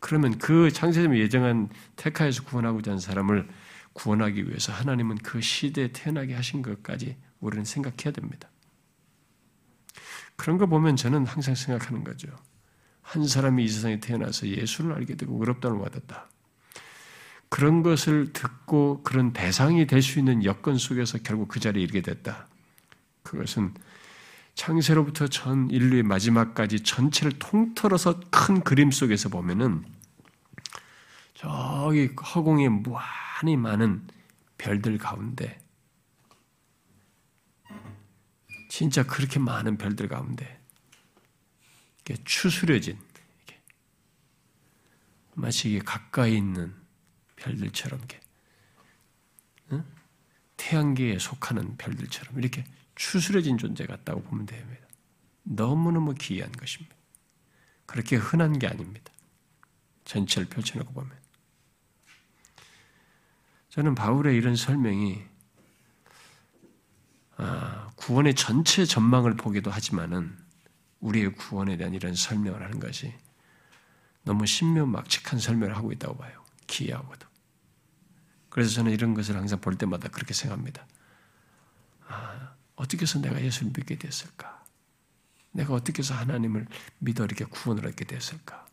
그러면 그 창세전에 예정한 택하에서 구원하고자 하는 사람을 구원하기 위해서 하나님은 그 시대에 태어나게 하신 것까지 우리는 생각해야 됩니다. 그런 거 보면 저는 항상 생각하는 거죠. 한 사람이 이 세상에 태어나서 예수를 알게 되고 의롭다는 받았다. 그런 것을 듣고 그런 대상이 될 수 있는 여건 속에서 결국 그 자리에 이르게 됐다. 그것은 창세로부터 전 인류의 마지막까지 전체를 통틀어서 큰 그림 속에서 보면은 저기 허공에 무한히 많은 별들 가운데 진짜 그렇게 많은 별들 가운데 추스려진 마치 이게 가까이 있는 별들처럼 이렇게 태양계에 속하는 별들처럼 이렇게 추스려진 존재 같다고 보면 됩니다. 너무너무 기이한 것입니다. 그렇게 흔한 게 아닙니다. 전체를 펼쳐놓고 보면. 저는 바울의 이런 설명이 아, 구원의 전체 전망을 보기도 하지만은 우리의 구원에 대한 이런 설명을 하는 것이 너무 신묘막측한 설명을 하고 있다고 봐요. 기이하고도. 그래서 저는 이런 것을 항상 볼 때마다 그렇게 생각합니다. 아, 어떻게 해서 내가 예수를 믿게 됐을까? 내가 어떻게 해서 하나님을 믿어 이렇게 구원을 얻게 됐을까?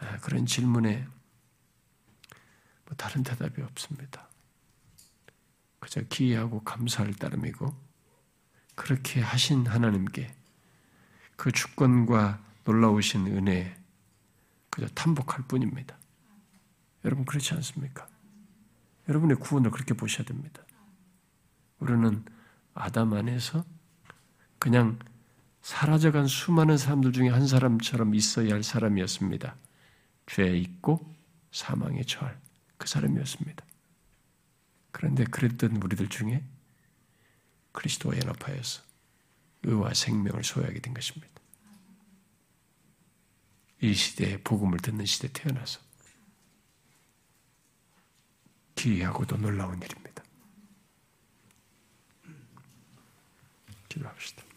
아, 그런 질문에 뭐 다른 대답이 없습니다. 그저 기이하고 감사할 따름이고 그렇게 하신 하나님께 그 주권과 놀라우신 은혜 그저 탐복할 뿐입니다. 여러분 그렇지 않습니까? 여러분의 구원을 그렇게 보셔야 됩니다. 우리는 아담 안에서 그냥 사라져간 수많은 사람들 중에 한 사람처럼 있어야 할 사람이었습니다. 죄에 있고 사망에 처할 그 사람이었습니다. 그런데 그랬던 우리들 중에 그리스도와 연합하여서 의와 생명을 소유하게 된 것입니다. 이 시대에 복음을 듣는 시대에 태어나서 기이하고도 놀라운 일입니다. 기도합시다.